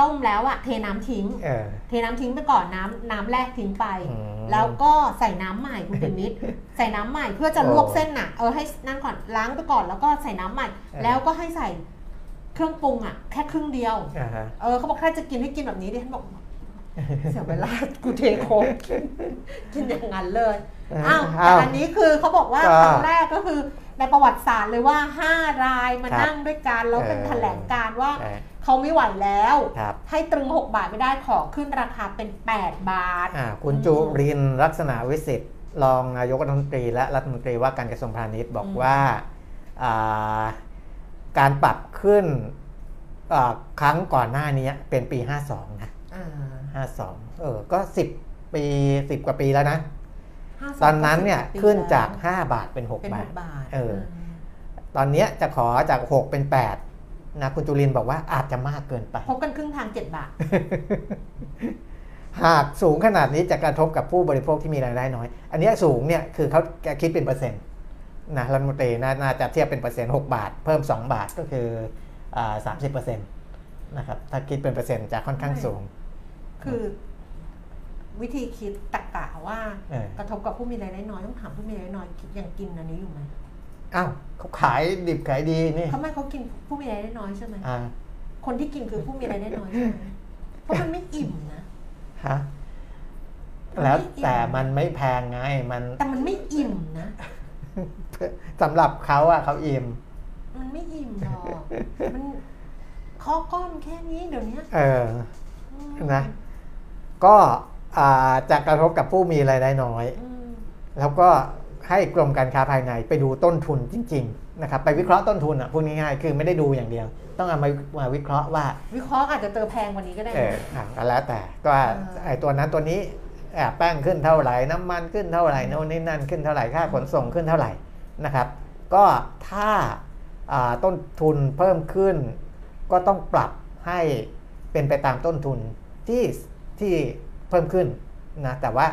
ต้มแล้วอะเทน้ำทิ้งเออเทน้ำทิ้งไปก่อนน้ำน้ำแรกทิ้งไปอืมแล้วก็ใส่น้ำใหม่คุณปิมิตรใส่น้ำใหม่เพื่อจะลวกเส้นน่ะเออให้นั่นก่อนล้างไปก่อนแล้วก็ใส่น้ำใหม่ แล้วก็ให้ใส่เครื่องปรุงอะแค่ครึ่งเดียวอ่าฮะเออเขาบอกถ้าจะกินให้กินแบบนี้ดิฉันบอก เสียเวลากูเทโค้กกินอย่างนั้นเลยอ้าวแต่อันนี้คือเขาบอกว่าก็ครั้งแรกก็คือในประวัติศาสตร์เลยว่าห้ารายมาครับนั่งด้วยกันแล้วเป็นเออแถลงการณ์ว่าเออเขาไม่ไหวแล้วครับให้ตรึง 6 บาทไม่ได้ขอขึ้นราคาเป็น 8 บาทอ่าคุณจุรินทร์ลักษณะวิสิทธิ์รองนายกรัฐมนตรีและรัฐมนตรีว่าการกระทรวงพาณิชย์บอกอืมว่าอ่าการปรับขึ้นอ่าครั้งก่อนหน้านี้เป็นปี 52 นะ อ่า52เออ ก็10ปี10กว่าปีแล้วนะ52ตอนนั้นเนี่ยปีขึ้นจากแล้ว5บาทเป็นเป็น6บาท6บาท เออ ตอนเนี้ยจะขอจาก6เป็น8นะคุณจุรินทร์บอกว่าอาจจะมากเกินไป พบกันครึ่งทาง7บาท หากสูงขนาดนี้จะกระทบกับผู้บริโภคที่มีรายได้น้อย อันเนี้ยสูงเนี่ยคือเขาแกคิดเป็นเปอร์เซ็นต์นะรัฐมนตรีนาน่าจะเทียบเป็นเปอร์เซ็นต์6บาท เพิ่ม 2 บาทก็คือสามสิบเปอร์เซ็นต์นะครับถ้าคิดเป็นเปอร์เซ็นต์จะค่อนข้างสูง คือวิธีคิดตรกกะว่า เออ กระทบกับผู้มีรายได้น้อยต้องถามผู้มีรายได้น้อยคิดยังกินอันนี้อยู่ไหมอ้าวเขาขายดิบขายดีนี่ทำไมเขากินผู้มีรายได้น้อยใช่ไหมอ่าคนที่กินคือผู้มีรายได้น้อยใช่ไหมเพราะมันไม่อิ่มนะฮะมันไม่แล้วอิ่มแต่มันไม่แพงไงมันแต่มันไม่อิ่มนะ สำหรับเขาอะเขาอิ่ม มันไม่อิ่มหรอก มันข้อก้อนแค่นี้เดี๋ยวนี้เออ อืมนะ ก็อ่าจะกระทบกับผู้มีรายได้น้อยอืมแล้วก็ให้กรมการค้าภายในไปดูต้นทุนจริง ๆ นะครับ ไปวิเคราะห์ต้นทุนอะพูดง่ายๆคือไม่ได้ดูอย่างเดียว ต้องเอามามาวิเคราะห์ว่า วิเคราะห์อาจจะเจอแพงกว่านี้ก็ได้เออนะอะก็แล้วแต่ก็ว่าเออไอ้ตัวนั้นตัวนี้อะแป้งขึ้นเท่าไหร่น้ำมันขึ้นเท่าไหร่โน่นนี่นั่นขึ้นเท่าไหร่ค่าขนส่งขึ้นเท่าไหร่นะครับ ก็ถ้าอ่าต้นทุนเพิ่มขึ้น ก็ต้องปรับให้เป็นไปตามต้นทุนที่ ที่เพิ่มขึ้นนะแต่ว่า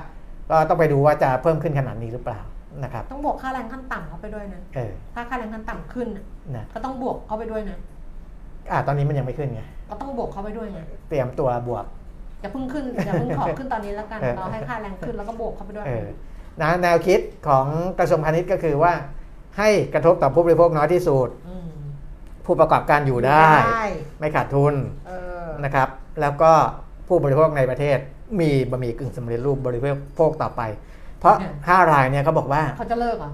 ก็ต้องไปดูว่าจะเพิ่มขึ้นขนาดนี้หรือเปล่านะครับต้องบวกค่าแรงขั้นต่ำเข้าไปด้วยนะเออถ้าค่าแรงขั้นต่ำขึ้นน่ะนะก็ต้องบวกเข้าไปด้วยนะอ่าตอนนี้มันยังไม่ขึ้นไงก็ต้องบวกเข้าไปด้วยไงเตรียมตัวบวกอย่าเพิ่งขึ้นอย่าเพิ่งขอขึ้นตอนนี้แล้วกันเออเราให้ค่าแรงขึ้นแล้วก็บวกเข้าไปด้วยเออนะแนวคิดของกระทรวงพาณิชย์ก็คือว่า ให้กระทบต่อผู้บริโภคน้อยที่สุดมผู้ประกอบการอยู่ได้ ไม่ขาดทุนเออนะครับ แล้วก็ ผู้บริโภคในประเทศ มีบะหมี่กึ่งสำเร็จรูปบริโภคต่อไป เพราะ5รายเนี่ยเขาบอกว่าเขาจะเลิกเหรอ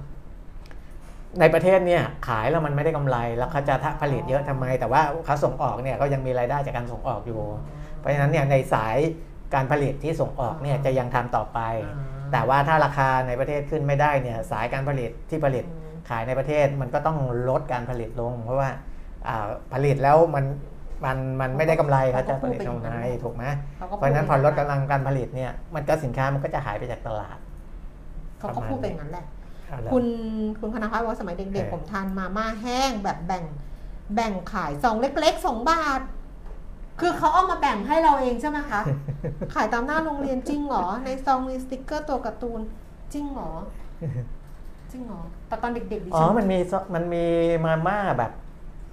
ในประเทศเนี่ยขายแล้วมันไม่ได้กำไร แล้วเขาจะผลิตเยอะทำไม แต่ว่าเขาส่งออกเนี่ยก็ยังมีรายได้จากการส่งออกอยู่ เพราะฉะนั้นเนี่ยในสายการผลิตที่ส่งออกเนี่ยจะยังทำต่อไปอ่าแต่ว่าถ้าราคาในประเทศขึ้นไม่ได้เนี่ยสายการผลิตที่ผลิตอืมขายในประเทศมันก็ต้องลดการผลิตลง เพราะว่าอ่าผลิตแล้วมัน มันมันไม่ได้กำไรเขาจะผลิตตรงไหนถูกไหมเขาก็เพราะฉะนั้นพอลดพูกำลังการผลิตเนี่ยมันก็สินค้ามันก็จะหายไปจากตลาดเขาก็พูดเป็นอย่างนั้นแหละเอาละคุณคุณคณะพัฒน์ว่าสมัยเด็กเออๆผมทานมาม่าแห้งแบบแบ่งแบ่งขายซองเล็กๆสองบาท คือเขาเอามาแบ่งให้เราเองใช่ไหมคะ ขายตามหน้าโรงเรียนจริงเหรอ ในซองมีสติกเกอร์ตัวการ์ตูนจริงเหรอจริงเหรอแต่ตอนเด็กๆดิอ๋ฉัอมันมีซมันมีมาม่าแบบ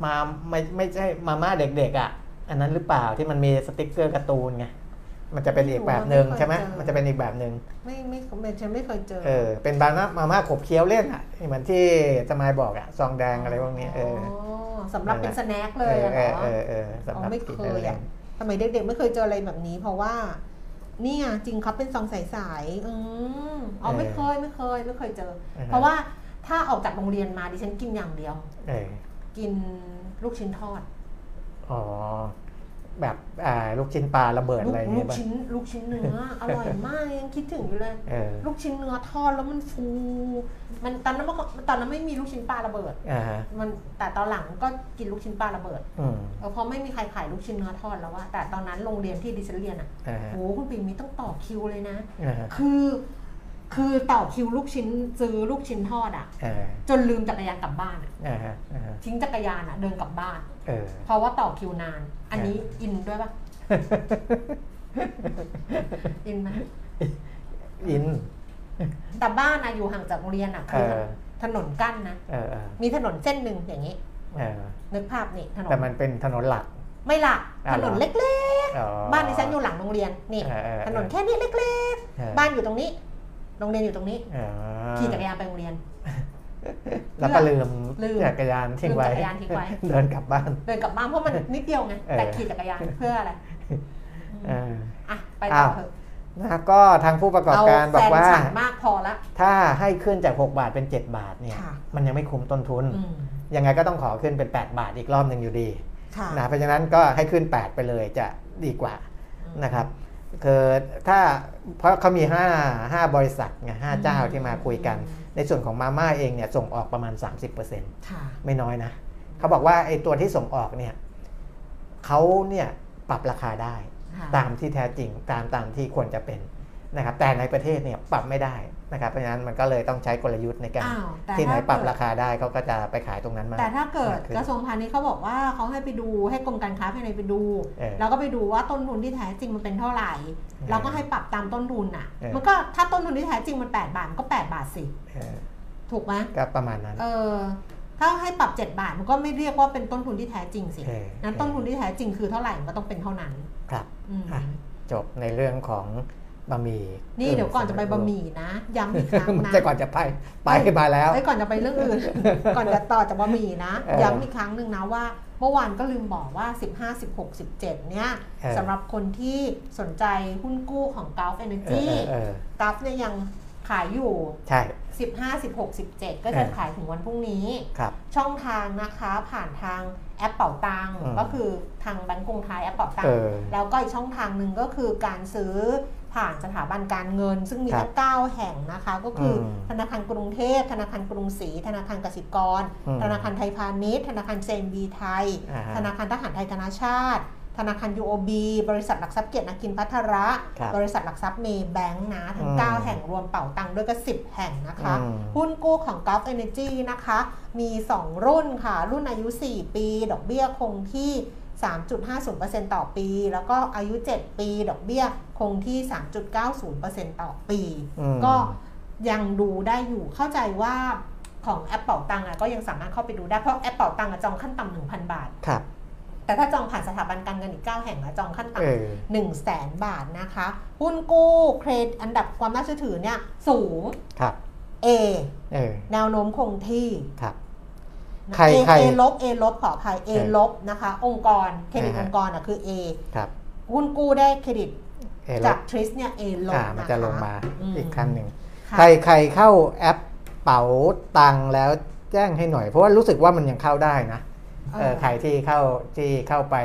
มาไม่ไม่ใช่มาม่าเด็กๆอะ อันนั้นหรือเปล่าที่มันมีสติกเกอร์การ์ตูนไงมันจะเป็นอีกแบบหนึ่งใช่ไหมมันจะเป็นอีกแบบหนึ่งไม่ไม่ไม่ฉันไม่เคยเจอเออเป็นบานามาม่าขบเคี้ยวเล่นอะเหมือนที่จะมายบอกอะซองแดงอะไรพวกนี้เออสำหรับเป็นสแน็คเอเลยออะเอเหรออเออเออสำอ๋หรัอบไม่กินเคได้ยเลยอะสมัยเด็กๆไม่เคยเจออะไรแบบนี้ เพราะว่านี่ไงจริงครับเป็นซองใสๆอืมอ๋อไม่เคยไม่เคยไม่เคยเจอ เพราะว่าถ้าออกจากโรงเรียนมาดิฉันกินอย่างเดียวเออ กินลูกชิ้นทอด อ๋อ แบบอ่าลูกชิ้นปลาระเบิดลูอะไรกอย่างลูเงี้กยป่ะ ชิ้นลูกชิ้นเนื้อ อร่อยมากยังคิดถึงอยู่เลย เออ ลูกชิ้นเนื้อทอดแล้วมันฟู มันตอนนั้นมันตอนนั้นไม่มีลูกชิ้นปลาระเบิด อ่าฮะมันแต่ตอนหลังก็กินลูกชิ้นปลาระเบิดอืมเออเพราะไม่มีใครขายลูกชิ้นเนื้อทอดแล้วว่าแต่ตอนนั้นโรงเรียนที่ดิฉันเรียนอะอ่าฮะโอ้คุณปิ่มมีต้องต่อคิวเลยนะ อ่าฮะคือ คือต่อคิวลูกชิ้นซื้อลูกชิ้นทอดอะเออจนลืมจักรยานกลับบ้านอะอ่าฮะอ่าฮะทิ้งจักรยานอะเดินกลับบ้านเออเพราะว่าต่อคิวนาน อันนี้อินด้วยปะอินไหมอินแต่บ้านอะอยู่ห่างจากโรงเรียนอะคือเออถนนกั้นนะเออเออมีถนนเส้นหนึ่งอย่างนี้เออนึกภาพนี่ถนนแต่มันเป็นถนนหลัก ไม่หลักอ่าถนนเหรอเล็กอ๋อๆบ้านดิฉันอยู่หลังโรงเรียนนี่เออเออเออถนนแค่นี้เล็กเออๆบ้านอยู่ตรงนี้ โรงเรียนอยู่ตรงนี้อ๋อขี่จักรยานไปโรงเรียน แล้วก็ลืมลืมจักรยานทิ้งไว้ ลืมจักรยานทิ้งไว้ เดินกลับบ้าน เดินกลับบ้านเพราะมันนิดเดียวไงเออแต่ขี่จักรยานเพื่ออะไรเอออะไปต่ออ้าวเถอะนะก็ทางผู้ประกอบเอาการบแฟอกนว่าฉันมากพอละ ถ้าให้ขึ้นจาก 6 บาทเป็น 7 บาทเนี่ยค่ะมันยังไม่คุ้มต้นทุนอืมยังไงก็ต้องขอขึ้นเป็น 8 บาทอีกรอบหนึ่งอยู่ดีค่ะนะเพราะฉะนั้นก็ให้ขึ้น 8 ไปเลยจะดีกว่าอืมนะครับ คือถ้าเพราะเขามี5 5บริษัทไงห้าเจ้าที่มาคุยกัน ในส่วนของมาม่าเองเนี่ยส่งออกประมาณ 30%ค่ะไม่น้อยนะ เขาบอกว่าไอ้ตัวที่ส่งออกเนี่ยเขาเนี่ยปรับราคาได้ค่ะตามที่แท้จริงตามตามที่ควรจะเป็นนะครับแต่ในประเทศเนี่ยปรับไม่ได้ นะครับเพราะฉะนั้นมันก็เลยต้องใช้กลยุทธ์ในการอ้าวแต่ที่ไหนถ้าปรับเกิดราคาได้เขาก็จะไปขายตรงนั้นมา แต่ถ้าเกิดมากขึ้นกระทรวงพาณิชย์เขาบอกว่าเขาให้ไปดูให้กรมการค้าภายในไปดูเออแล้วก็ไปดูว่าต้นทุนที่แท้จริงมันเป็นเท่าไหร่ออเราก็ให้ปรับตามต้นทุนอะเออมันก็ถ้าต้นทุนที่แท้จริงมัน 8 บาทมันก็ 8 บาทสิเออถูกไหมก็ประมาณนั้น เออ ถ้าให้ปรับ 7 บาทมันก็ไม่เรียกว่าเป็นต้นทุนที่แท้จริงสิเออนั้นต้นทุนที่แท้จริงคือเท่าไหร่มันก็ต้องเป็นเท่านั้นครับอืมอะจบในเรื่องของ บะหมี่นี่เดี๋ยวก่อนจะไปบะหมี่นะย้ำอีกครั้งมันนะจะก่อนจะไปไปมาแล้วไอ้ยก่อนจะไปเรื่องอื่น ก่อนจะต่อจากบะหมี่นะเออย้ำอีกครั้งหนึ่งนะว่าเมื่อวานก็ลืมบอกว่า 15 16 17 เนี่ยเออสำหรับคนที่สนใจหุ้นกู้ของ Gulf เอ Energy อเออเออ Gulf เนี่ยยังขายอยู่ ใช่ 15 16 17 ก็จะเออขายถึงวันพรุ่งนี้ครับช่องทางนะคะผ่านทางแอปเป่าตังอืมก็คือทางแบงก์กรุงไทยแอปเป่าตังเออแล้วก็อีกช่องทางหนึ่งก็คือการซื้อ ผ่านสถาบันการเงิน ซึ่งมีทั้งครับเก้าแห่งนะคะ ก็คืออืมธนาคารกรุงเทพ ธนาคารกรุงศรีธนาคารกสิกรอืมธนาคารไทยพาณิชย์ ธนาคาร CIMB ไทยอ่าฮะธนาคารทหารไทยธนาชาติ ธนาคาร UOB บริษัทหลักทรัพย์เกียรตินาคินพัทระครับบริษัทหลักทรัพย์เมย์แบงค์นะทั้งอืม9แห่งรวมเป่าตังค์ด้วยก็ 10 แห่งนะคะอืมหุ้นกู้ของ Gulf Energy นะคะ มี 2 รุ่นค่ะ รุ่นอายุ 4 ปี ดอกเบี้ยคงที่ 3.50%ต่อปี แล้วก็อายุ 7 ปี ดอกเบี้ย คงที่ 3.90%ต่อปีอืมก็ยังดูได้อยู่เข้าใจว่าของแอปเป่าตังค์อะก็ยังสามารถเข้าไปดูได้ เพราะแอปเป่าตังค์อะจองขั้นต่ำ1,000บาท ครับ แต่ถ้าจองผ่านสถาบันการเงินอีก 9 แห่งอะจองขั้นเอต่ำอหนึ่งแสนบาทนะคะ หุ้นกู้เครดอันดับความน่าเชื่อถือเนี่ยสูง ครับ A เออแนวโน้มคงที่ ครับนะใคร A ใคร A ลบ A ลบขออภัย A เออลบนะคะ องค์กรเครดิตอ่าฮะองค์กรอะคือ A ครับหุ้นกู้ได้เครดิต เออจากทริสเนี่ย A ลบอ่ามันจะคลงมาอืมอีกขั้นหนึ่งค่ะใครใครเข้าแอปเป๋าตังค์แล้วแจ้งให้หน่อย เพราะว่ารู้สึกว่ามันยังเข้าได้นะเออใครที่เข้าที่เข้าไป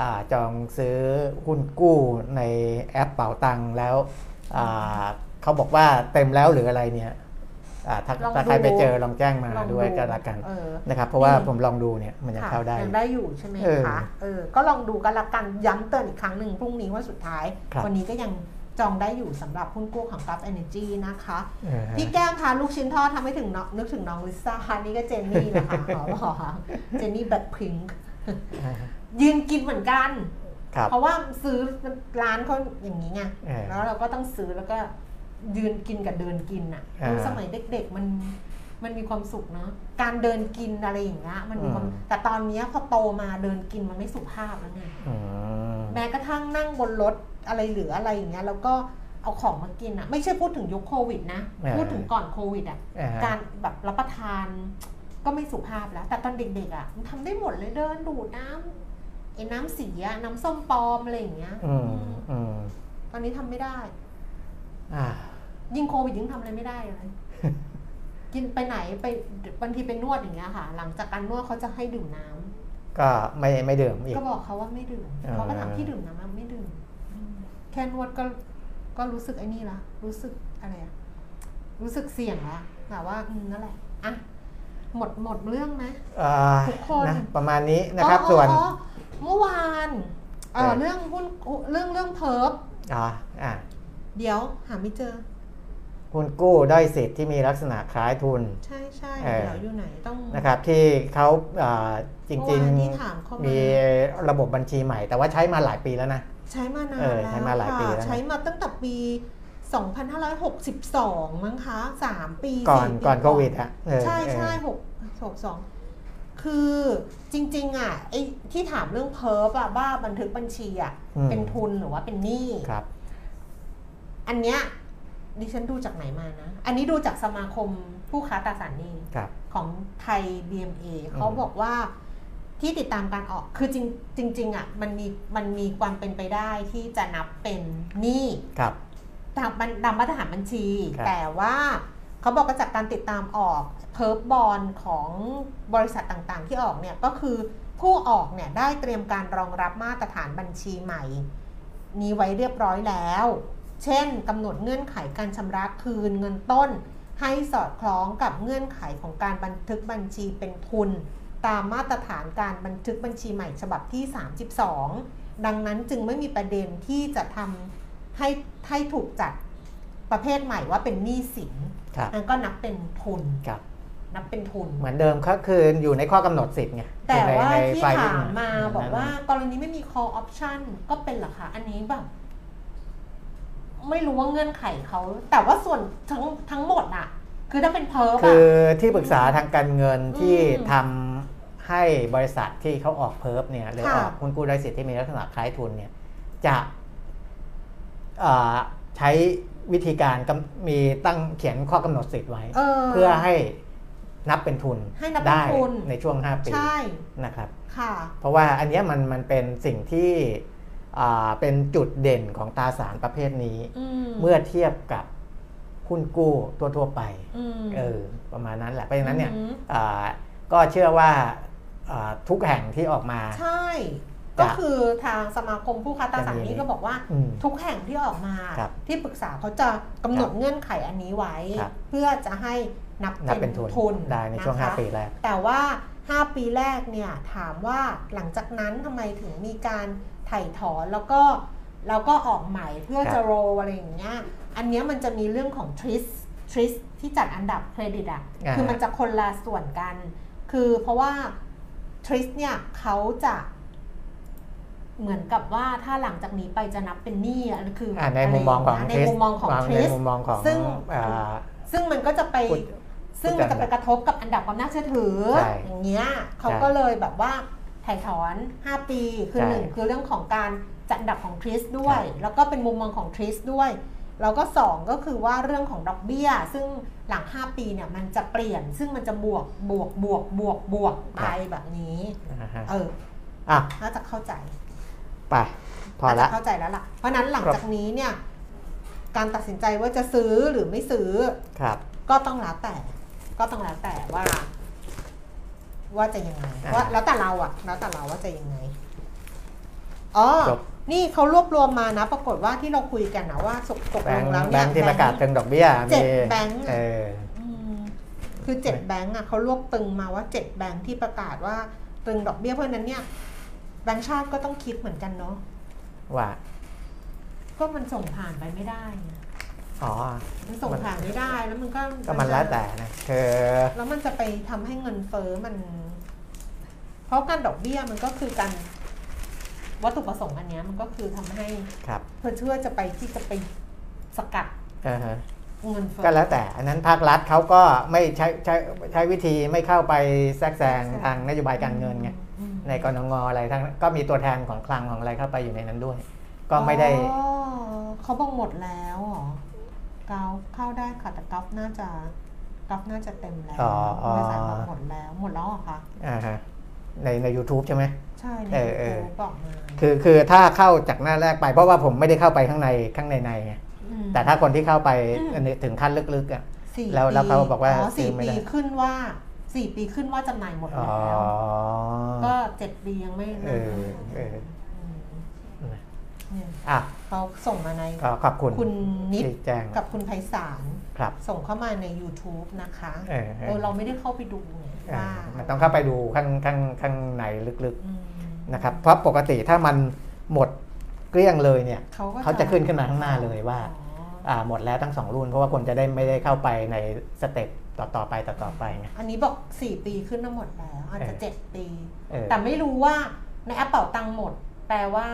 อาจองซื้อหุ้นกู้ในแอปเป๋าตังค์แล้วอ่าเขาบอกว่าเต็มแล้วหรืออะไรเนี่ยอ่า ถ้าลองถ้าใครดูไปเจอลองแจ้งมาลองด้วยก็แล้วกันเออนะครับเพราะว่านี่ผมลองดูเนี่ยมันยังค่ะเข้าได้ยังได้อยู่ใช่ไหมเออคะเออก็ลองดูกันละกันย้ำเตือนอีกครั้งหนึ่งพรุ่งนี้ว่าสุดท้ายครับวันนี้ก็ยังจองได้อยู่สำหรับหุ้นกู้ของ g u f Energy นะคะเออฮะพี่แก้มพาลูกชิ้นทอดทำให้ถึงน้องนึกถึงน้องลิซ่านี่ก็เจนนี่นะคะขอบอกค่ะเจนนี่แบ็คพิงค์อ่าฮะยืนกินเหมือนกันครับเพราะว่าซื้อร้านเขาอย่างนี้ไงเออแล้วเราก็ต้องซื้อแล้วก็ ยืนกินกับเดินกินอะอ่าคือสมัยเด็กๆมันมันมีความสุขเนาะการเดินกินอะไรอย่างเงี้ยมันมีความอืมแต่ตอนเนี้ยพอโตมาเดินกินมันไม่สุภาพแล้วไง อืม แม้กระทั่งนั่งบนรถอะไรหรืออะไรอย่างเงี้ยแล้วก็เอาของมากินอะไม่ใช่พูดถึงยุคโควิดนะอ่าพูดถึงก่อนโควิดอะอ่าฮะ การแบบรับประทานก็ไม่สุภาพแล้ว แต่ตอนเด็กๆอะมันทำได้หมดเลยเดินดูดน้ำไอ้น้ำสีอะน้ำส้มปลอมอะไรอย่างเงี้ยอืมอืมอืมตอนนี้ทำไม่ได้อ่า ยิ่งโควิดยิ่งทำอะไรไม่ได้เลยกินไปไหนไปบางทีไปนวดอย่างเงี้ยค่ะ หลังจากการนวดเขาจะให้ดื่มน้ำก็ไม่ไม่ดื่มอีกก็บอกเขาว่าไม่ดื่มอ่าเขาก็ถามที่ดื่มน้ำไหมไม่ดื่มอืมแค่นวดก็ก็รู้สึกไอ้นี่ละรู้สึกอะไรอะรู้สึกเสี่ยงละแต่ว่าอืมนั่นแหละอะหมดหมดเรื่องไหมอ่าทุกคนนะประมาณนี้นะครับอ๋อส่วนอ๋อเมื่อวานเออเออเรื่องหุ้นเรื่องเรื่องเพิร์ฟอ่าอ่า เดี๋ยวหาไม่เจอหุ้นกู้ด้อยสิทธิ์ที่มีลักษณะคล้ายทุน ใช่ใช่เออเดี๋ยวอยู่ไหนต้องนะครับที่เขาอ่าจเมื่อริงวานนี้ถามเข้าๆมามีระบบบัญชีใหม่ แต่ว่าใช้มาหลายปีแล้วนะ ใช้มานานเออแล้วใช้มาหลายปีค่ะแล้วนะใช้มาตั้งแต่ปี 2562 มั้งคะ 3 ปีก่อนสี่ปีก่อนโควิดอะเออใช่เออใช่หกหกสองคือจริง ๆอะไอ้ที่ถามเรื่องเพิร์ฟอะว่าบันทึกบัญชีอะอืมเป็นทุนหรือว่าเป็นหนี้ครับ อันเนี้ยดิฉันดูจากไหนมานะ อันนี้ดูจากสมาคมผู้ค้าตราสารหนี้ครับของไทย BMA เขาบอกว่าที่ติดตามการออกคือจริงจริงๆอะมันมีมันมีความเป็นไปได้ที่จะนับเป็นหนี้ครับตามบัญตามมาตรฐานบัญชีครับแต่ว่าเขาบอกว่าจากการติดตามออกเพิร์ฟบอลของบริษัทต่างๆ ที่ออกเนี่ยก็คือผู้ออกเนี่ยได้เตรียมการรองรับมาตรฐานบัญชีใหม่ นี้ไว้เรียบร้อยแล้ว เช่นกำหนดเงื่อนไขการชำระคืนเงินต้น ให้สอดคล้องกับเงื่อนไขของการบันทึกบัญชีเป็นทุน ตามมาตรฐานการบันทึกบัญชีใหม่ฉบับที่ 32 ดังนั้นจึงไม่มีประเด็นที่จะทำให้ให้ถูกจัดประเภทใหม่ว่าเป็นหนี้สินครับนั่นก็นับเป็นทุนครับนับเป็นทุน เหมือนเดิมก็คืออยู่ในข้อกำหนดสิทธิ์ไง แต่อยู่ในว่าในที่ไฟล์ถามมานั่นบอกว่ากรณีไม่มี call option ก็เป็นเหรอคะ อันนี้แบบ ไม่รู้ว่าเงื่อนไขเขา แต่ว่าส่วนทั้งทั้งหมดอะคือถ้าเป็นเพิร์ฟคือะอที่ปรึกษาทางการเงินที่อืมทำให้บริษัทที่เขาออกเพิร์ฟเนี่ยหรือค่ะออกหุ้นกู้ด้อยสิทธิ์ที่มีลักษณะคล้ายทุนเนี่ยจะเอ่อใช้วิธีการกำมีตั้งเขียนข้อกำหนดสิทธิ์ไว้เออเพื่อให้นับเป็นทุนให้นับเป็นได้ทุนในช่วง 5 ปีใช่นะครับค่ะเพราะว่าอันเนี้ยมันมันเป็นสิ่งที่อ่า เป็นจุดเด่นของตราสารประเภทนี้อืมเมื่อเทียบกับหุ้นกู้ทั่วๆไปอืมเออประมาณนั้นแหละเพราะฉะนั้นเนี่ยอืมอ่าก็เชื่อว่าอ่าทุกแห่งที่ออกมา ใช่จะก็คือทางสมาคมผู้ค้าตราสารหนี้ก็บอกว่าอืมทุกแห่งที่ออกมาครับที่ปรึกษาเขาจะกำหนดครับเงื่อนไขอันนี้ไว้ครับเพื่อจะให้นับนับเป็เป็นนทุนทุนได้ในช่วงะคะ5ปีแรก แต่ว่า 5 ปีแรกเนี่ยถามว่าหลังจากนั้นทำไมถึงมีการ ไถ่ถอนแล้วก็แล้วก็ออกใหม่เพื่อครับจะโรลอะไรอย่างเงี้ยอันเนี้ยมันจะมีเรื่องของทริสทริสที่จัดอันดับเครดิตอะอ่าคือมันจะคนละส่วนกัน คือเพราะว่าทริสเนี่ยเขาจะเหมือนกับว่าถ้าหลังจากนี้ไปจะนับเป็นหนี้อะคืออ่าอะในมุมมองของย่าทเยริในสมุมมองของทในริสมุมมองของซึ่งอ่าซึ่งมันก็จะไปพูดซึ่งพูดมันจะกันไปกระทบกับอันดับความน่าเชื่อถือใช่อย่างเงี้ยเขาใช่ก็เลยแบบว่า ถ่ายถอน 5 ปี คือใช่หนึ่งคือเรื่องของการจัดอันดับของทริสด้วยใช่แล้วก็เป็นมุมมองของทริสด้วย แล้วก็ 2 ก็คือว่าเรื่องของดอกเบี้ย ซึ่งหลัง 5 ปีเนี่ยมันจะเปลี่ยน ซึ่งมันจะบวกบวกบวกบวกบวกไปแบบนี้อ่าฮะเอออะน่าจะเข้าใจ ไป พอน่าละจะเข้าใจแล้วล่ะ เพราะฉะนั้นหลังครับจากนี้เนี่ย การตัดสินใจว่าจะซื้อหรือไม่ซื้อ ครับ ก็ต้องแล้วแต่ ก็ต้องแล้วแต่ว่า ว่าจะยังไงอ่าว่าแล้วแต่เราอะแล้วแต่เราว่าจะยังไงอ๋อจบนี่เขารวบรวมมานะ ปรากฏว่าที่เราคุยกันนะว่าตกตกแบลงงค์แล้วแบเนี่ยงค์ที่ประกาศตึงดอกเบี้ยเจ็ดมีแบงค์อะเอออืมคือเจ็ดแบงก์อะเขารวบตึงมาว่าเจ็ดแบงก์ที่ประกาศว่าตึงดอกเบี้ยเพราะฉะนั้นเนี่ยแบงก์ชาติก็ต้องคิดเหมือนกันเนาะว่า ก็มันส่งผ่านไปไม่ได้ไง อ๋อ มันส่งผ่านไม่ได้แล้วมันก็ก็มันแล้วแต่นะคือ แล้วมันจะไปทำให้เงินเฟ้อมัน เพราะการดอกเบี้ยมันก็คือการวัตถุประสงค์อันเนี้ยมันก็คือทำให้ครับเพื่อเชื่อจะไปที่จะไปสกัดอ่าฮะเงินเฟ้อ ก็แล้วแต่อันนั้นภาครัฐเขาก็ไม่ใช้ใช้ใช้วิธีไม่เข้าไปแทรกแซงทางนโยบายการเงินไงอืมในกรงงอะไรทั้งก็มีตัวแทนของคลังของอะไรเข้าไปอยู่ในนั้นด้วย ก็ไม่ได้ อ๋อเขาบอกหมดแล้วเหรอ เกาเข้าได้ค่ะแต่กัฟน่าจะกัฟน่าจะเต็มแล้วอ๋ออ๋อบริษัทบอกหมดแล้วหมดแล้วเหรอคะอ่าฮะในใน u t u b e ใช่ไหม ใช่ในเออเออ ยูทูบบอกมาคือคือถ้าเข้าจากหน้าแรกไปเพราะว่าผมไม่ได้เข้าไปข้างในข้างในในไงมแต่ถ้าคนที่เข้าไปอืม อันนี้ถึงขั้นลึกๆอะ สี่แล้วแล้วเขาบอกว่าอ๋อซื้สี่อไม่ปีได้ ขึ้นว่าสี่ปีขึ้นว่าจำหน่ายหมดอ๋อแล้ว ก็เจ็ดปียังไม่เออเออม เนี่ยอะเขาส่งมาในก็ขอบคุณคุณนิดที่แจ้งกับคุณไพศาลครับส่งเข้ามาใน YouTube นะคะเออเออ เออเราไม่ได้เข้าไปดูไงอ่าว่ามันต้องเข้าไปดูข้างข้างข้างในลึกอืมๆนะครับ เพราะปกติถ้ามันหมดเกลี้ยงเลยเนี่ย เขาก็เขาจะขึ้นขึ้นมาข้างหน้าเลยว่า อ๋ออ่าหมดแล้วทั้งสองรุ่น เพราะว่าคนจะได้ไม่ได้เข้าไปในสเต็ปต่อต่อๆไปต่อต่อๆไปไง อันนี้บอก 4 ปีขึ้นมาหมดแล้วอาจจะ เออ 7 ปี เออแต่ไม่รู้ว่าในแอปเป่าตังค์หมด แปลว่า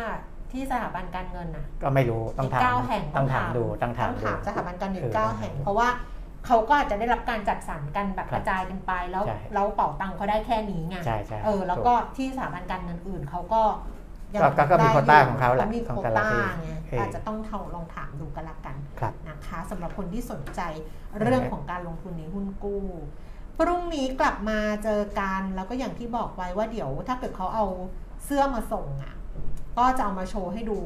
ที่สถาบันการเงินน่ะก็ไม่รู้ต้องถามเก้าแห่งต้องถามดูต้องถามต้องดูถามสถาบันการเงินเออเก้าแห่ง เพราะว่าเขาก็อาจจะได้รับการจัดสรรกันแบบคกรับระจายกันไปแล้วใช่แล้วเป่าตังค์เขาได้แค่นี้ไงใช่ใช่เออแล้วก็ที่สถาบันการเงินอื่นเขาก็ยังก็ก็ก็มีได้โควต้ายู่ของเขาแหละมีของโควแต่ละต้าที่ไงเออออาจจะต้องลองถามดูกันละกันครับนะคะสำหรับคนที่สนใจเรื่องของการลงทุนในหุ้นกู้ พรุ่งนี้กลับมาเจอกันแล้วก็อย่างที่บอกไว้ว่าเดี๋ยวถ้าเกิดเขาเอาเสื้อมาส่งอะ ก็จะเอามาโชว์ให้ดู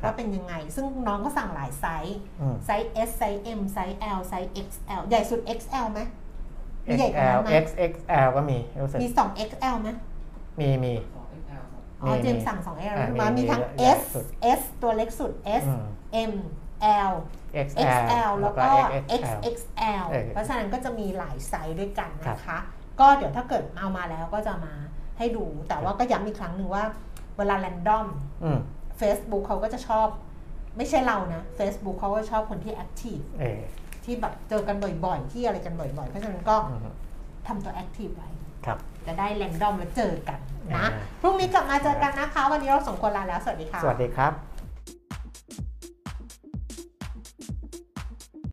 ครับว่าเป็นยังไง ซึ่งน้องก็สั่งหลายไซส์อืมไซส์ S ไซส์ M ไซส์ L ไซส์ XL ใหญ่สุด XL ไหมมีใหญ่กว่า XL นั้นไหม XXL ก็มีรู้สึกมี 2 XL ไหมมีมีสอง XL ครับอ๋อมีเจมส์สั่ง2 XL อ่ามามีมีทั้งใหญ่ S สุด S ตัวเล็กสุด S อืม M L XL XL แล้วก็ XXL XXL เออเพราะฉะนั้นก็จะมีหลายไซส์ด้วยกันครับนะคะ ก็เดี๋ยวถ้าเกิดเอามาแล้วก็จะมาให้ดู แต่ว่าก็ย้ำอีกครั้งหนึ่งว่า เวลา random อืม Facebook เขาก็จะชอบ ไม่ใช่เรานะ Facebook เขาก็ชอบคนที่ active เออที่แบบเจอกันบ่อยๆ ที่อะไรกันบ่อยๆ เพราะฉะนั้นก็อืมทำตัวแอคทีฟไว้ครับจะได้แรนดอมแล้วเจอกันนะอ่าพรุ่งนี้กลับมาเจอกันนะคะ วันนี้เราสองคนลาแล้ว สวัสดีค่ะ สวัสดีครับ